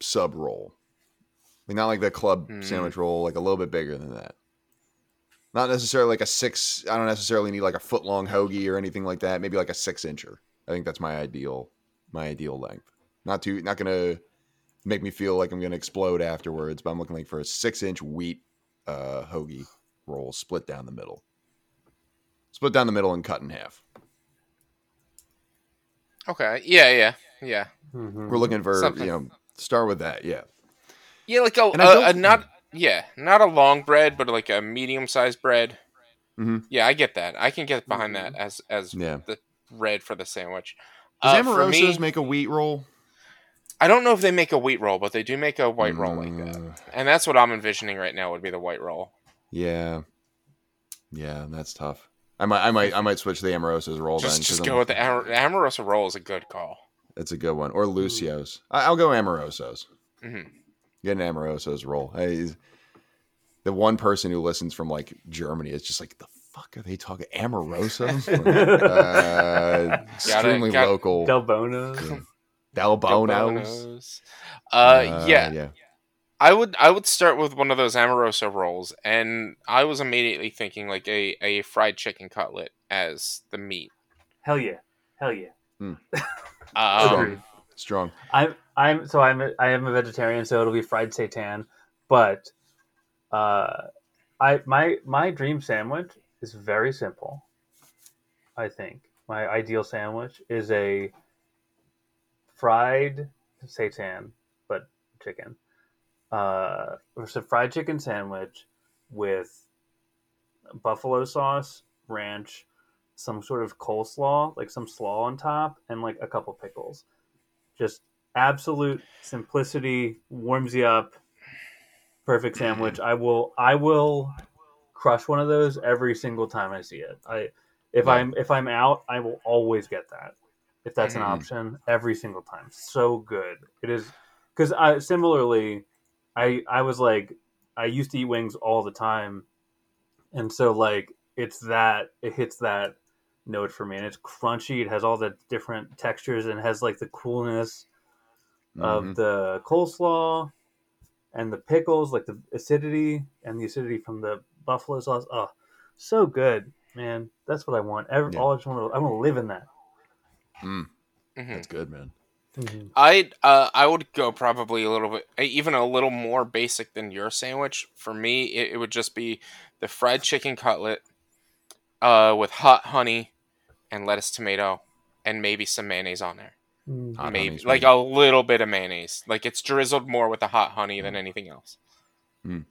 sub roll. I mean, not like the club mm. sandwich roll, like a little bit bigger than that. Not necessarily like a six. I don't necessarily need like a foot long hoagie or anything like that. Maybe like a six incher. I think that's my ideal my ideal length. Not too not gonna make me feel like I'm gonna explode afterwards, but I'm looking like for a six inch wheat uh, hoagie roll split down the middle. Split down the middle and cut in half.
Okay. Yeah, yeah, yeah.
Mm-hmm. We're looking for Something. you know start with that. Yeah.
Yeah, like a, a, a, not yeah yeah not a long bread, but like a medium sized bread. Mm-hmm. Yeah, I get that. I can get behind that mm-hmm. as as yeah. the bread for the sandwich.
Does uh, Amoroso's make a wheat roll?
I don't know if they make a wheat roll, but they do make a white roll like that, mm. and that's what I'm envisioning right now would be the white roll.
Yeah, yeah, that's tough. I might, I might, I might switch the Amoroso's roll.
Just,
then,
just go I'm, with the Amor- Amoroso roll is a good call.
It's a good one, or Liscio's. I, will go Amoroso's. Mm-hmm. Get an Amoroso's roll. Hey, the one person who listens from like Germany is just like the fuck are they talking? Amoroso's? (laughs) uh, extremely got local.
Del Buono's.
Yeah. Del Buono's.
Uh, uh, yeah. yeah. I would I would start with one of those Amoroso rolls, and I was immediately thinking like a, a fried chicken cutlet as the meat.
Hell yeah, hell yeah. Mm. (laughs)
um, Strong. Strong.
I'm I'm so I'm a, I am a vegetarian, so it'll be fried seitan. But uh, I my my dream sandwich is very simple. I think my ideal sandwich is a fried seitan, but chicken. Uh, it's a fried chicken sandwich with buffalo sauce, ranch, some sort of coleslaw, like some slaw on top, and like a couple pickles. Just absolute simplicity warms you up. Perfect sandwich. I will. I will crush one of those every single time I see it. I if yeah. I'm if I'm out, I will always get that. If that's mm. an option, every single time. So good. It is because I similarly, I I was like I used to eat wings all the time, and so like it's that it hits that note for me, and it's crunchy. It has all the different textures and has like the coolness mm-hmm. of the coleslaw and the pickles, like the acidity and the acidity from the buffalo sauce. Oh, so good, man. That's what I want. Every, yeah. all I just want to, I want to live in that.
Mm. Mm-hmm. That's good, man.
Mm-hmm. I uh, I would go probably a little bit, even a little more basic than your sandwich. For me, it, it would just be the fried chicken cutlet uh, with hot honey and lettuce, tomato, and maybe some mayonnaise on there. Mm. Maybe like a little bit of mayonnaise. Like it's drizzled more with the hot honey than anything else. Mm.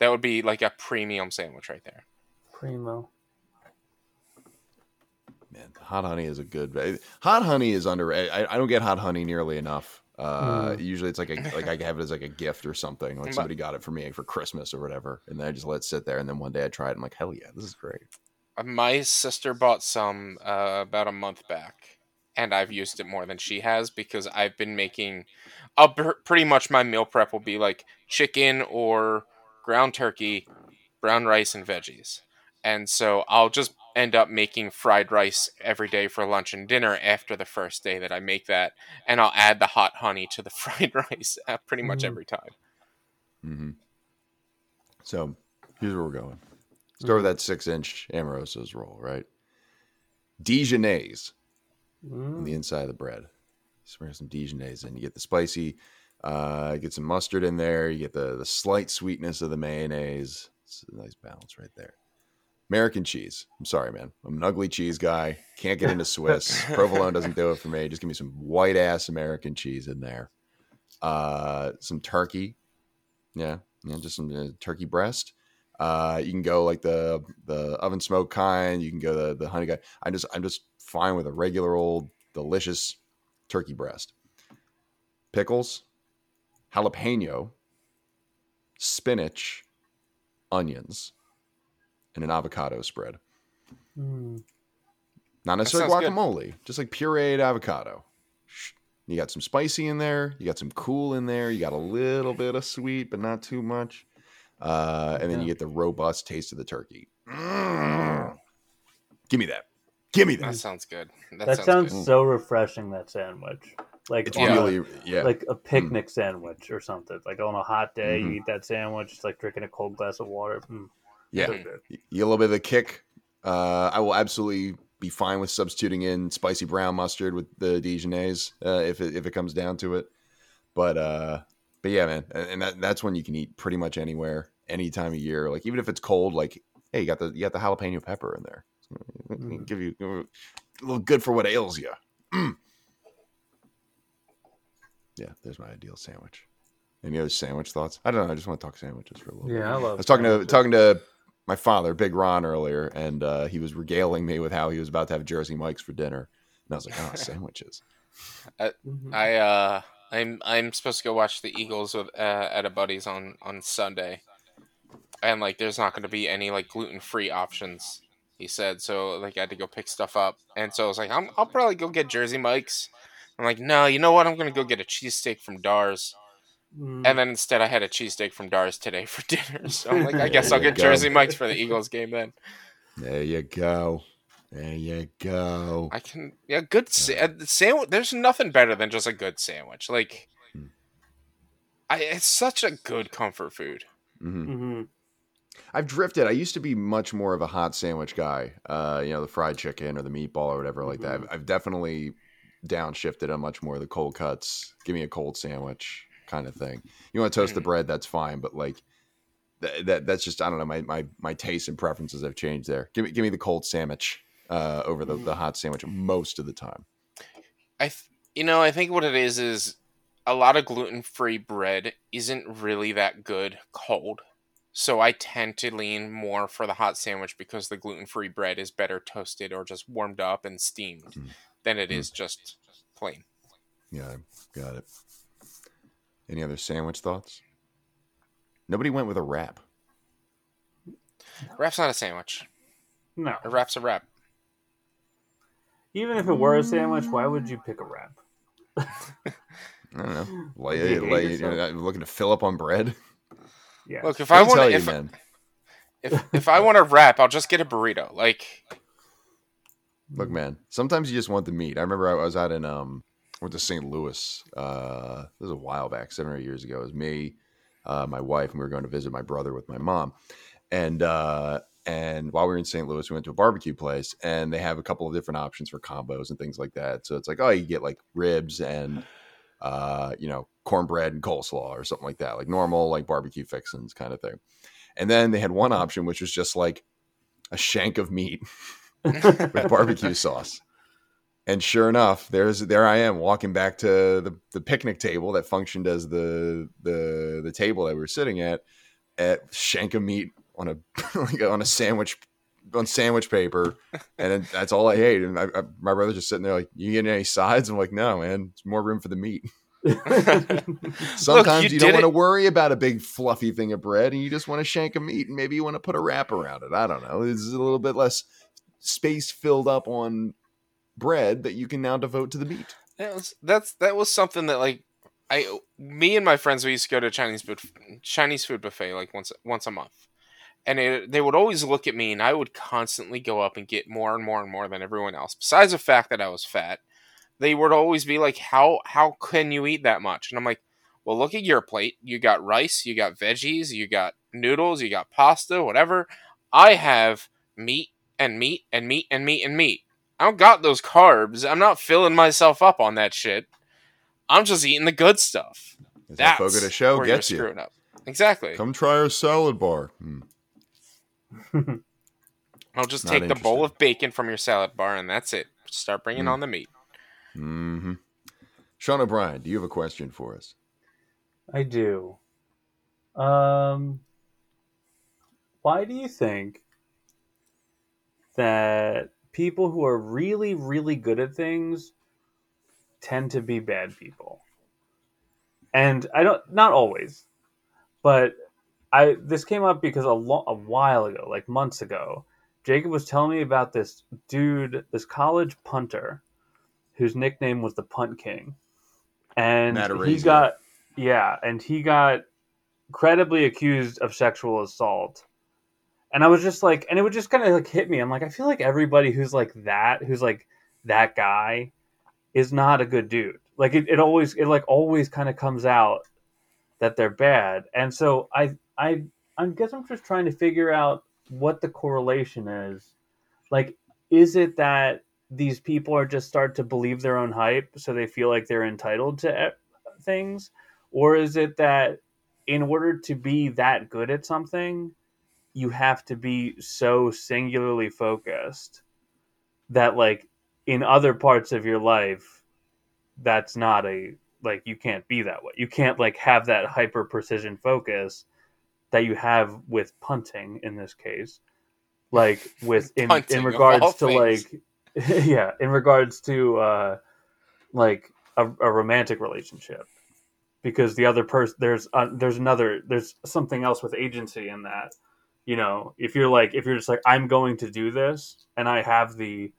That would be like a premium sandwich right there.
Primo.
Man, hot honey is a good. Hot honey is under. I, I don't get hot honey nearly enough. Uh, mm. Usually, it's like a like I (laughs) have it as like a gift or something. Like somebody got it for me for Christmas or whatever, and then I just let it sit there. And then one day I try it. I'm like, hell yeah, this is great.
My sister bought some uh, about a month back, and I've used it more than she has because I've been making. I'll pretty much my meal prep will be like chicken or ground turkey, brown rice, and veggies. And so I'll just end up making fried rice every day for lunch and dinner after the first day that I make that, and I'll add the hot honey to the (laughs) fried rice uh, pretty much mm. every time.
Mm-hmm. So here's where we're going. Start with that six inch Amoroso's roll, right? Dijonnaise mm. on the inside of the bread. Smear some Dijonnaise in. You get the spicy uh, get some mustard in there. You get the the slight sweetness of the mayonnaise. It's a nice balance right there. American cheese. I'm sorry, man. I'm an ugly cheese guy. Can't get into Swiss. (laughs) Provolone doesn't do it for me. Just give me some white ass American cheese in there. Uh, some turkey. Yeah, yeah, just some uh, turkey breast. Uh, you can go like the the oven smoke kind. You can go the the honey guy. I'm just I'm just fine with a regular old delicious turkey breast. Pickles, jalapeno, spinach, onions, and an avocado spread. Mm. Not necessarily guacamole, good. just like pureed avocado. You got some spicy in there. You got some cool in there. You got a little bit of sweet, but not too much. Uh, and then yeah. you get the robust taste of the turkey. Mm. Give me that. Give me that.
That sounds good.
That, that sounds, sounds good. so refreshing. That sandwich like it's really a, yeah, like a hmm. picnic mm. sandwich or something. Like on a hot day, mm-hmm. you eat that sandwich. It's like drinking a cold glass of water. Mm.
Yeah, so you get a little bit of the kick. Uh, I will absolutely be fine with substituting in spicy brown mustard with the Dijonnaise uh, if it, if it comes down to it. But uh, but yeah, man, and that, that's when you can eat pretty much anywhere, any time of year. Like even if it's cold, like hey, you got the you got the jalapeno pepper in there. Mm. Give you a little good for what ails you. yeah, there's my ideal sandwich. Any other sandwich thoughts? I don't know. I just want to talk sandwiches for a little.
Yeah, bit. I love.
I was talking to talking to my father, Big Ron, earlier, and uh, he was regaling me with how he was about to have Jersey Mike's for dinner, and I was like, "Oh, (laughs) sandwiches."
I, mm-hmm. I uh, I'm I'm supposed to go watch the Eagles with uh, at a buddy's on on Sunday, and like, there's not going to be any like gluten free options. He said so. Like, I had to go pick stuff up, and so I was like, I'm, I'll probably go get Jersey Mike's I'm like, no, you know what? I'm gonna go get a cheesesteak from Dars. Mm. And then instead, I had a cheesesteak from Dars today for (laughs) dinner. So I'm like, I guess I'll get go. Jersey Mike's for the Eagles game then.
There you go. There you go.
I can, yeah, good sa- uh, sandwich. There's nothing better than just a good sandwich. Like, hmm. I, it's such a good comfort food.
Mm-hmm. Mm-hmm. I've drifted. I used to be much more of a hot sandwich guy. Uh, you know, the fried chicken or the meatball or whatever like mm-hmm. that. I've, I've definitely downshifted on much more the cold cuts. Give me a cold sandwich kind of thing. You want to toast the mm. bread, that's fine, but like that, that that's just I don't know. My my my tastes and preferences have changed there. Give me give me the cold sandwich uh, over the, the mm. hot sandwich most of the time.
I th- you know I think what it is is a lot of gluten free bread isn't really that good cold. So I tend to lean more for the hot sandwich because the gluten free bread is better toasted or just warmed up and steamed. Mm than it mm. is just plain.
Yeah, got it. Any other sandwich thoughts? Nobody went with a wrap.
Wrap's not a sandwich.
No.
A wrap's a wrap.
Even if it were a sandwich, why would you pick a wrap? (laughs)
I don't know. (laughs) Lay, lay, you know, looking to fill up on bread.
Yeah.
Look, if I want to, if, if if I want to wrap, I'll just get a burrito. Like,
look, man. Sometimes you just want the meat. I remember I was out in um, went to St. Louis. Uh, this was a while back, seven or eight years ago. It was me, uh, my wife, and we were going to visit my brother with my mom. And uh, and while we were in St. Louis, we went to a barbecue place, and they have a couple of different options for combos and things like that. So it's like, oh, you get like ribs and uh, you know, cornbread and coleslaw or something like that, like normal like barbecue fixins kind of thing. And then they had one option which was just like a shank of meat (laughs) with barbecue sauce. And sure enough, there's there I am walking back to the, the picnic table that functioned as the the the table that we were sitting at at shank of meat on a (laughs) like on a sandwich on sandwich paper, and that's all I ate. And I, I, my brother's just sitting there like, "You getting any sides?" I'm like, "No, man. It's more room for the meat." Sometimes (laughs) Look, you, you don't want to worry about a big fluffy thing of bread, and you just want to shank a meat, and maybe you want to put a wrap around it. I don't know. It's a little bit less space filled up on bread that you can now devote to the meat.
That was that's that was something that like I me and my friends we used to go to Chinese food Chinese food buffet like once once a month. And it, they would always look at me and I would constantly go up and get more and more and more than everyone else. Besides the fact that I was fat, they would always be like, "How how can you eat that much?" And I'm like, "Well, look at your plate. You got rice, you got veggies, you got noodles, you got pasta, whatever. I have meat and meat and meat and meat and meat. I don't got those carbs. I'm not filling myself up on that shit. I'm just eating the good stuff.
Is That's that a show gets you.
Up. Exactly.
Come try our salad bar. Hmm. (laughs)
I'll just Not take the bowl of bacon from your salad bar, and that's it. Start bringing mm. on the meat.
Mm-hmm. Sean O'Brien, do you have a question for us?
I do. Um, why do you think that people who are really, really good at things tend to be bad people. And I don't, not always, but I this came up because a, lo- a while ago, like months ago, Jacob was telling me about this dude, this college punter, whose nickname was the Punt King, and he got yeah, and he got credibly accused of sexual assault and I was just like, and it would just kind of like hit me. I'm like, I feel like everybody who's like that, who's like that guy, is not a good dude. Like it, it always, it like always kind of comes out that they're bad. And so I, I, I guess I'm just trying to figure out what the correlation is. Like, is it that these people are just start to believe their own hype, so they feel like they're entitled to things, or is it that in order to be that good at something? you have to be so singularly focused that like in other parts of your life that's not a like you can't be that way you can't like have that hyper precision focus that you have with punting in this case like (laughs) with in in regards to things. like (laughs) yeah in regards to uh like a, a romantic relationship. Because the other person there's uh, there's another there's something else with agency in that. You know if you're like if you're just like i'm going to do this and i have the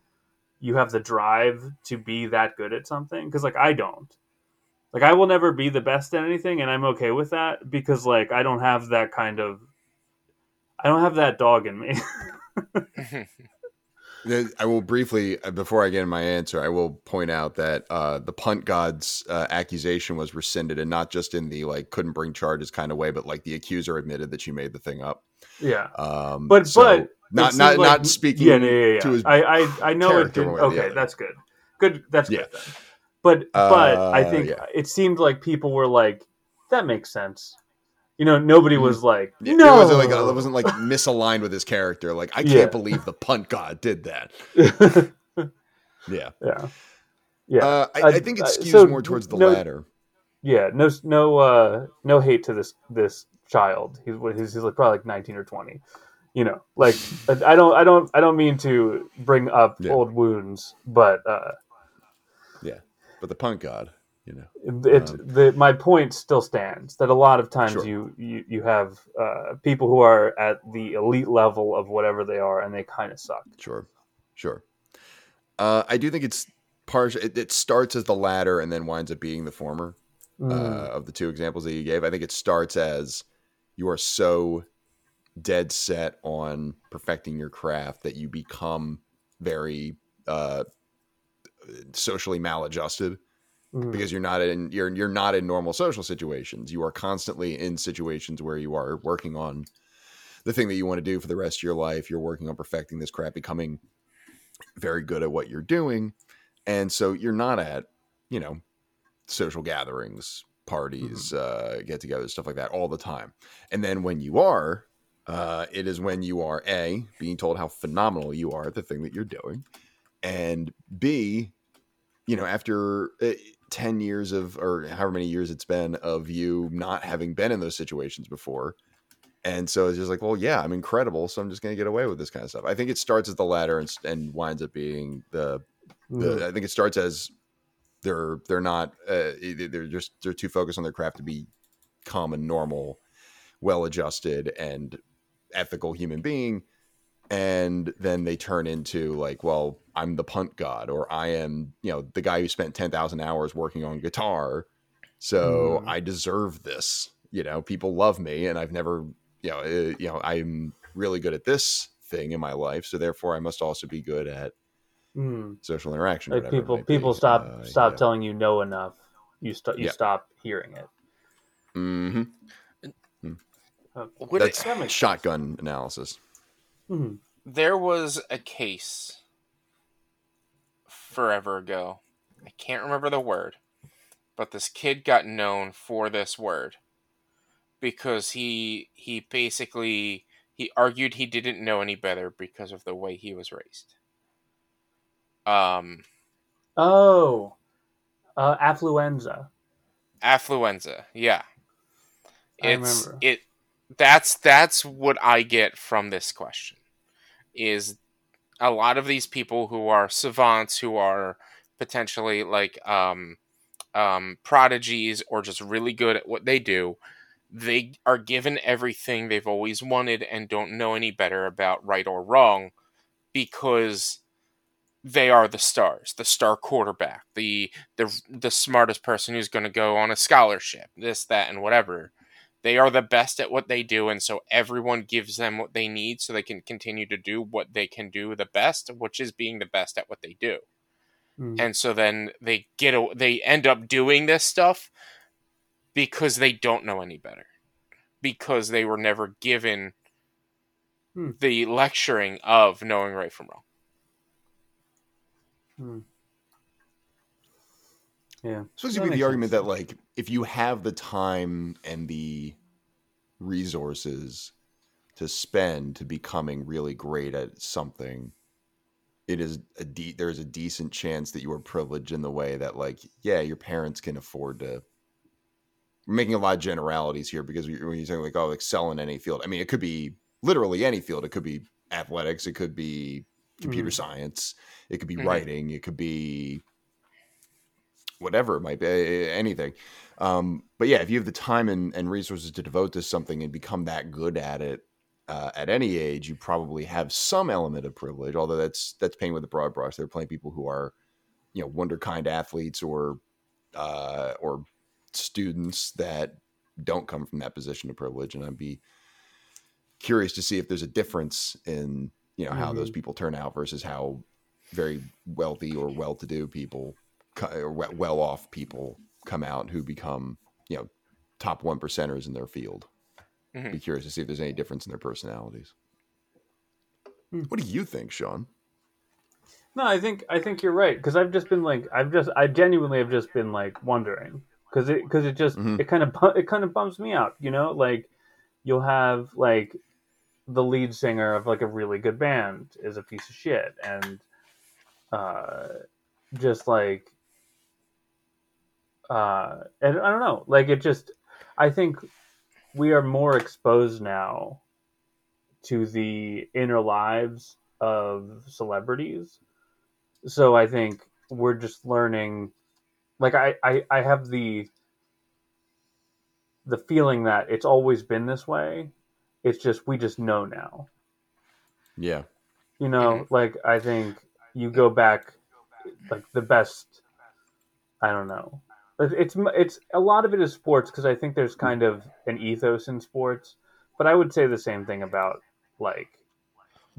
you have the drive to be that good at something because like i don't like i will never be the best at anything and i'm okay with that because like i don't have that kind of i don't have that dog in me (laughs)
I will briefly, uh, before I get in my answer, I will point out that uh, the punt god's uh, accusation was rescinded, and not just in the like couldn't bring charges kind of way, but like the accuser admitted that she made the thing up.
Yeah.
Um,
but so but
not not like, not speaking.
Yeah, yeah, yeah. yeah. I, I I know it didn't. Okay, that's good. Good. That's yeah. good. Then. But but uh, I think yeah. it seemed like people were like, that makes sense. You know, nobody mm-hmm. was like, no,
it wasn't like it wasn't like (laughs) misaligned with his character. Like, I can't yeah. believe the punt god did that. (laughs)
yeah, yeah, yeah.
Uh, I, I, think it skews so, more towards the
no,
latter.
Yeah, no, no, uh, no hate to this this child. He's he's, he's like probably like nineteen or twenty. You know, like I don't I don't I don't mean to bring up yeah. old wounds, but uh,
but the punt god, you
know, it, um, the my point still stands that a lot of times sure. you, you you have uh, people who are at the elite level of whatever they are, and they kind of suck.
Sure, sure. Uh, I do think it's partial. It, it starts as the latter and then winds up being the former. Mm. Uh, of the two examples that you gave, I think it starts as you are so dead set on perfecting your craft that you become very uh, socially maladjusted mm. because you're not in you're you're not in normal social situations. You are constantly in situations where you are working on the thing that you want to do for the rest of your life. You're working on perfecting this craft, becoming very good at what you're doing, and so you're not at you know social gatherings parties, mm-hmm. uh, get togethers, stuff like that all the time. And then when you are, uh, it is when you are A, being told how phenomenal you are at the thing that you're doing, and B, you know, after uh, 10 years of, or however many years it's been of you not having been in those situations before. And so it's just like, well, yeah, I'm incredible. So I'm just going to get away with this kind of stuff. I think it starts at the latter and, and winds up being the, the mm-hmm. I think it starts as they're they're not uh, they're just they're too focused on their craft to be calm and normal, well adjusted and ethical human being, and then they turn into like, well, I'm the punt god, or I am you know the guy who spent ten thousand hours working on guitar, so mm. I deserve this. You know, people love me, and I've never you know uh, you know I'm really good at this thing in my life, so therefore I must also be good at mm. social interaction.
Like people, people stop uh, stop yeah. telling you no enough. You stop you yeah. stop hearing it.
Mm-hmm. Mm. That's it, shotgun analysis.
Mm-hmm. There was a case forever ago. I can't remember the word, but this kid got known for this word because he he basically he argued he didn't know any better because of the way he was raised. Um,
oh, uh, affluenza.
Affluenza, yeah. It's it. That's that's what I get from this question. Is a lot of these people who are savants, who are potentially like um, um, prodigies or just really good at what they do, they are given everything they've always wanted and don't know any better about right or wrong because they are the stars, the star quarterback, the the the smartest person who's going to go on a scholarship, this that and whatever. They are the best at what they do and so everyone gives them what they need so they can continue to do what they can do the best, which is being the best at what they do. Mm. And so then they get a, they end up doing this stuff because they don't know any better. Because they were never given mm. the lecturing of knowing right from wrong.
Hmm. Yeah.
So to be the argument that like if you have the time and the resources to spend to becoming really great at something, it is a de- there's a decent chance that you are privileged in the way that like yeah your parents can afford to. We're making a lot of generalities here because when you're saying like oh excel in any field, I mean it could be literally any field. It could be athletics. It could be computer mm. science. It could be mm-hmm. writing. It could be whatever it might be, anything. Um, but yeah, if you have the time and, and, resources to devote to something and become that good at it uh, at any age, you probably have some element of privilege. Although that's that's painting with a broad brush. There are plenty of people who are, you know, wonder kind athletes or uh, or students that don't come from that position of privilege, and I'd be curious to see if there's a difference in you know how mm-hmm. those people turn out versus how very wealthy or well-to-do people or well-off people come out who become you know top one percenters in their field. Mm-hmm. Be curious to see if there's any difference in their personalities. Hmm. What do you think, Sean?
No, I think I think you're right because I've just been like I've just I genuinely have just been like wondering because it because it just mm-hmm. it kind of it kind of bums me out, you know, like you'll have like the lead singer of like a really good band is a piece of shit and uh just like uh and I don't know like it just I think we are more exposed now to the inner lives of celebrities so I think we're just learning like I, I I have the the feeling that it's always been this way it's just we just know now.
Yeah.
You know, mm-hmm. like I think you go back like the best I don't know. It's it's a lot of it is sports because I think there's kind of an ethos in sports but I would say the same thing about like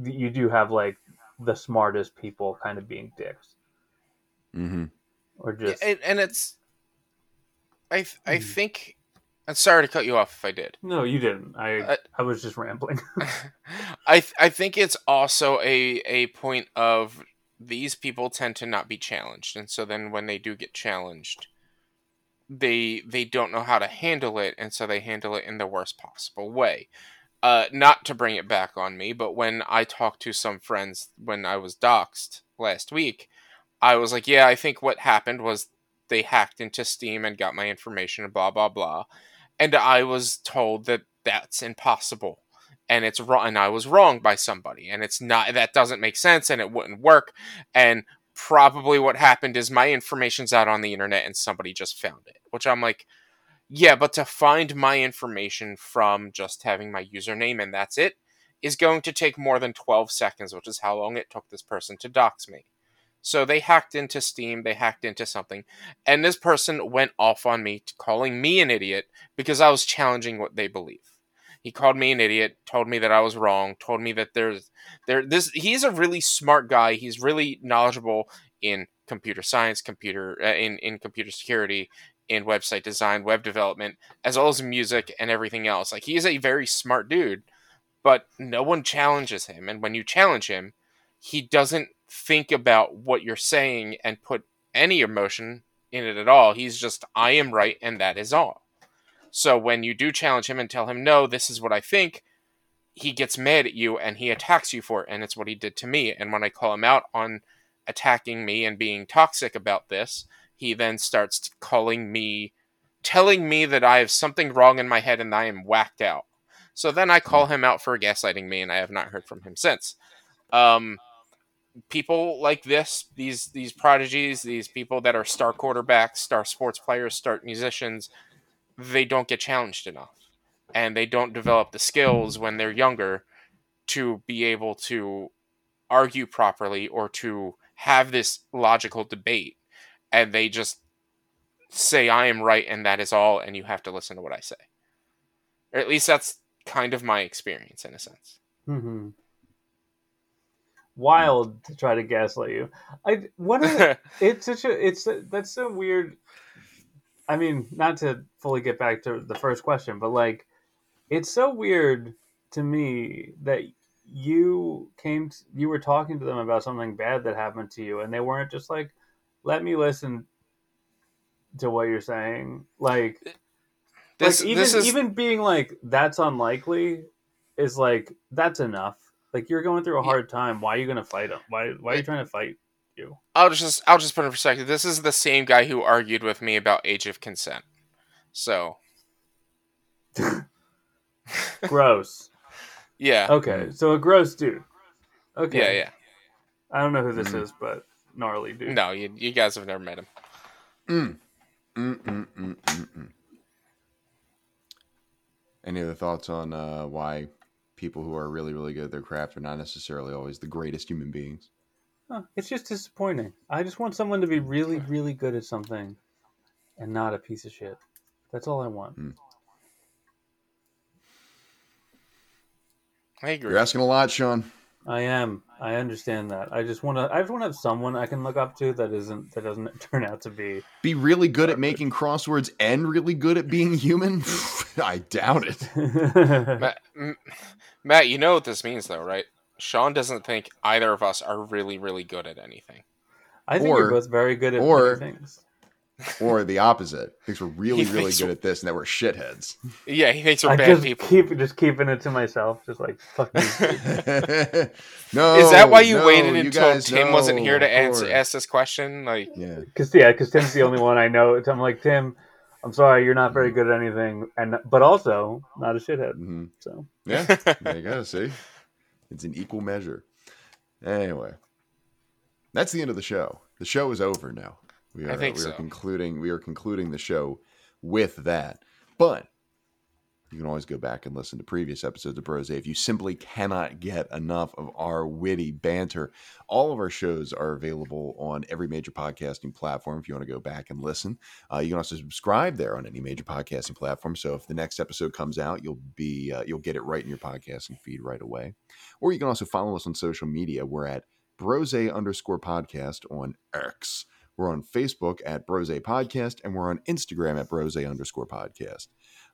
you do have like the smartest people kind of being dicks.
Mm-hmm.
Or just
yeah, and, and, it's I th- I hmm. think I'm sorry to cut you off if I did.
No, you didn't. I uh, I was just rambling. (laughs) (laughs)
I th- I think it's also a a point of these people tend to not be challenged, and so then when they do get challenged, they they don't know how to handle it, and so they handle it in the worst possible way. Uh, not to bring it back on me, but when I talked to some friends when I was doxxed last week, I was like, "Yeah, I think what happened was they hacked into Steam and got my information, and blah blah blah," and I was told that that's impossible and it's wrong and I was wrong by somebody and it's not that doesn't make sense and it wouldn't work and probably what happened is my information's out on the internet and somebody just found it which I'm like yeah but to find my information from just having my username and that's it is going to take more than 12 seconds which is how long it took this person to dox me so they hacked into Steam, they hacked into something, and this person went off on me, calling me an idiot because I was challenging what they believe. He called me an idiot, told me that I was wrong, told me that there's there this he's a really smart guy. He's really knowledgeable in computer science, computer uh, in in computer security, in website design, web development, as well as music and everything else. Like he is a very smart dude, but no one challenges him. And when you challenge him, he doesn't think about what you're saying and put any emotion in it at all. He's just I am right and that is all. So when you do challenge him and tell him, no, this is what I think, he gets mad at you and he attacks you for it. And it's what he did to me. And when I call him out on attacking me and being toxic about this, he then starts calling me, telling me that I have something wrong in my head and I am whacked out. So then I call him out for gaslighting me and I have not heard from him since. Um, people like this, these these prodigies, these people that are star quarterbacks, star sports players, star musicians, they don't get challenged enough. And they don't develop the skills when they're younger to be able to argue properly or to have this logical debate. And they just say i am right and that is all and you have to listen to what i say. Or at least that's kind of my experience in a sense.
Mm-hmm. wild to try to gaslight you. I what (laughs) a, it's such a it's a, that's so weird I mean, not to fully get back to the first question, but like, it's so weird to me that you came, to, you were talking to them about something bad that happened to you, and they weren't just like, "Let me listen to what you're saying." Like, this, like even is... even being like, "That's unlikely," is like that's enough. Like you're going through a hard time. Why are you going to fight them? Why Why are you trying to fight? You.
I'll just I'll just put in perspective. This is the same guy who argued with me about age of consent. So (laughs)
gross.
yeah.
Okay, so a gross dude. Okay.
Yeah, yeah.
I don't know who this mm. is, but gnarly dude.
No, you you guys have never met him.
Mm. Mm, mm, mm. Any other thoughts on uh, why people who are really, really good at their craft are not necessarily always the greatest human beings?
Huh, it's just disappointing. I just want someone to be really, really good at something and not a piece of shit. That's all I want. Mm.
I agree.
You're asking a lot, Sean.
I am. I understand that. I just want to. I just want to have someone I can look up to that isn't that doesn't (laughs) turn out to be
be really good at making crosswords and really good at being human. (laughs) I doubt it. (laughs)
Matt, Matt, you know what this means, though, right? Sean doesn't think either of us are really, really good at anything.
I think or, we're both very good at or, things.
Or the opposite. Thinks we're (laughs) really, really good at this and that we're shitheads.
Yeah, he thinks we're
I
bad
just
people.
Keep just keeping it to myself, just like fuck (laughs) no.
Is that why you no, waited until you Tim wasn't here to answer ask this question? Like
Yeah.
Because yeah, because Tim's the only one I know. I'm like, Tim, I'm sorry, you're not very good at anything, and but also not a shithead. Mm-hmm. So
yeah, (laughs) there you go. See, it's an equal measure. Anyway, that's the end of the show. The show is over now. We are,
I think
we
so.
are concluding. We are concluding the show with that. But you can always go back and listen to previous episodes of Brose if you simply cannot get enough of our witty banter. All of our shows are available on every major podcasting platform if you want to go back and listen. Uh, you can also subscribe there on any major podcasting platform. So if the next episode comes out, you'll be uh, you'll get it right in your podcasting feed right away. Or you can also follow us on social media. We're at Brose underscore podcast on X. We're on Facebook at Brose Podcast, and we're on Instagram at Brose underscore podcast.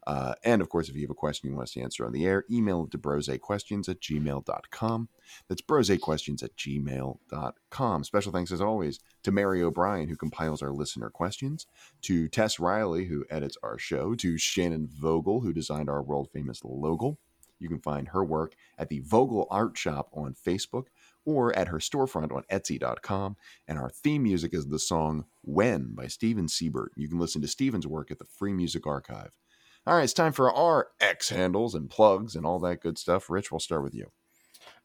Uh, and of course, if you have a question you want us to answer on the air, email it to brosequestions at gmail.com. That's brosequestions at gmail.com. Special thanks, as always, to Mary O'Brien, who compiles our listener questions, to Tess Riley, who edits our show, to Shannon Vogel, who designed our world famous logo. You can find her work at the Vogel Art Shop on Facebook or at her storefront on Etsy.com. And our theme music is the song When by Steven Siebert. You can listen to Steven's work at the Free Music Archive. All right, it's time for our X handles and plugs and all that good stuff. Rich, we'll start with you.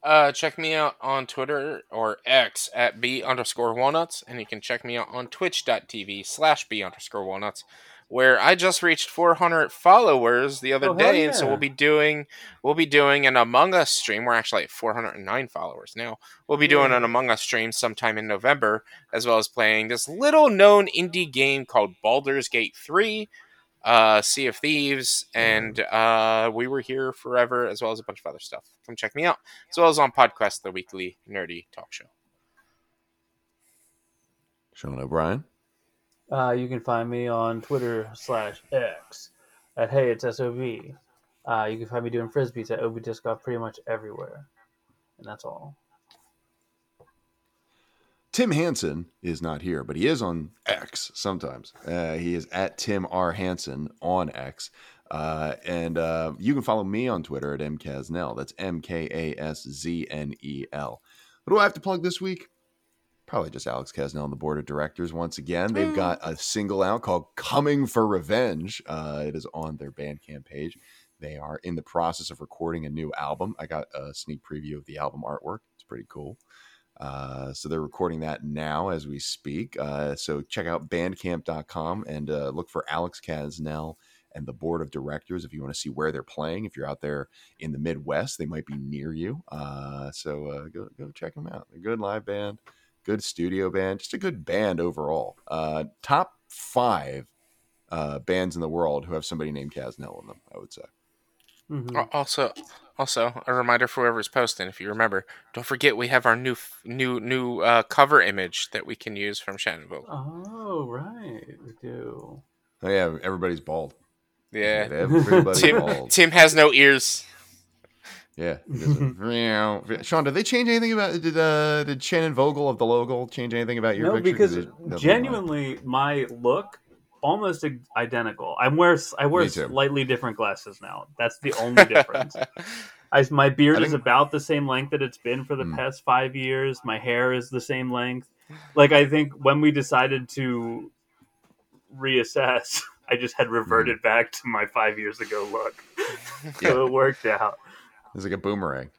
Uh, check me out on Twitter or X at B underscore walnuts, and you can check me out on twitch.tv slash B underscore walnuts, where I just reached 400 followers the other oh, day, yeah. and so we'll be doing we'll be doing an Among Us stream. We're actually at 409 followers now. We'll be doing an Among Us stream sometime in November, as well as playing this little known indie game called Baldur's Gate 3 uh, Sea of Thieves, and uh, We Were Here Forever, as well as a bunch of other stuff. Come check me out, as well as on Podcast, the weekly nerdy talk show.
Sean O'Brien.
Uh, you can find me on Twitter slash X at Hey It's SOB. Uh, you can find me doing frisbees at Obi Disc Golf pretty much everywhere. And that's all.
Tim Hansen is not here, but he is on X sometimes. Uh, he is at Tim R. Hansen on X. Uh, and uh, you can follow me on Twitter at mkasznel. That's M K A S Z N E L. What do I have to plug this week? Probably just Alex Kasznel on the board of directors once again. They've got a single out called Coming for Revenge. Uh, it is on their Bandcamp page. They are in the process of recording a new album. I got a sneak preview of the album artwork. It's pretty cool. Uh, so they're recording that now as we speak. Uh, so check out bandcamp.com and uh, look for Alex Kasznel and the board of directors if you want to see where they're playing. If you're out there in the Midwest, they might be near you. Uh, so uh, go, go check them out. A good live band, good studio band, just a good band overall. Uh, top five bands in the world who have somebody named Kasznel in them, I would say.
Mm-hmm. Also, also a reminder for whoever's posting, if you remember, don't forget we have our new new new uh, cover image that we can use from Shannon Vogel.
Oh right, we do.
Oh yeah, everybody's bald.
Yeah, everybody's Tim, bald. Tim has no ears.
Yeah. (laughs) Sean, did they change anything about did uh, did Shannon Vogel of the logo change anything about your
no,
picture?
because genuinely, my look almost identical. I wear I wear slightly different glasses now. That's the (laughs) only difference. I, my beard think... is about the same length that it's been for the mm. past five years. My hair is the same length. Like I think when we decided to reassess, (laughs) I just had reverted mm. back to my five years ago look. (laughs) so it worked out.
It's like a boomerang.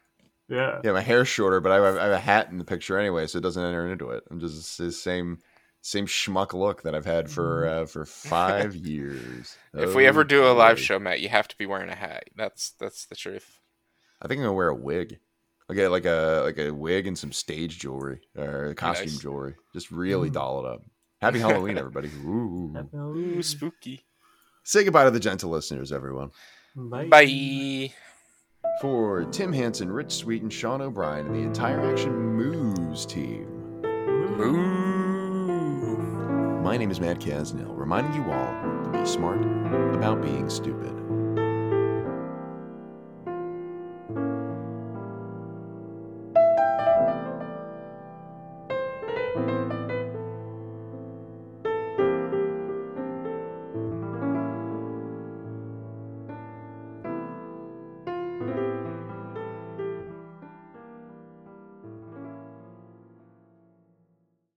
Yeah.
Yeah, my hair's shorter, but I have, I have, a hat in the picture anyway, so it doesn't enter into it. I'm just the same same schmuck look that I've had for mm-hmm. uh, for (laughs) five years.
if oh, we ever do a live show, Matt, you have to be wearing a hat. That's that's the truth.
I think I'm gonna wear a wig. I'll get like a like a wig and some stage jewelry or costume nice. jewelry. Just really mm. doll it up. Happy Halloween, (laughs) everybody! Ooh.
Ooh, spooky.
Say goodbye to the gentle listeners, everyone.
Bye. Bye.
For Tim Hansen, Rich Sweet, and Sean O'Brien, and the entire Action Moves team.
Moves.
My name is Matt Kasznel, reminding you all to be smart about being stupid.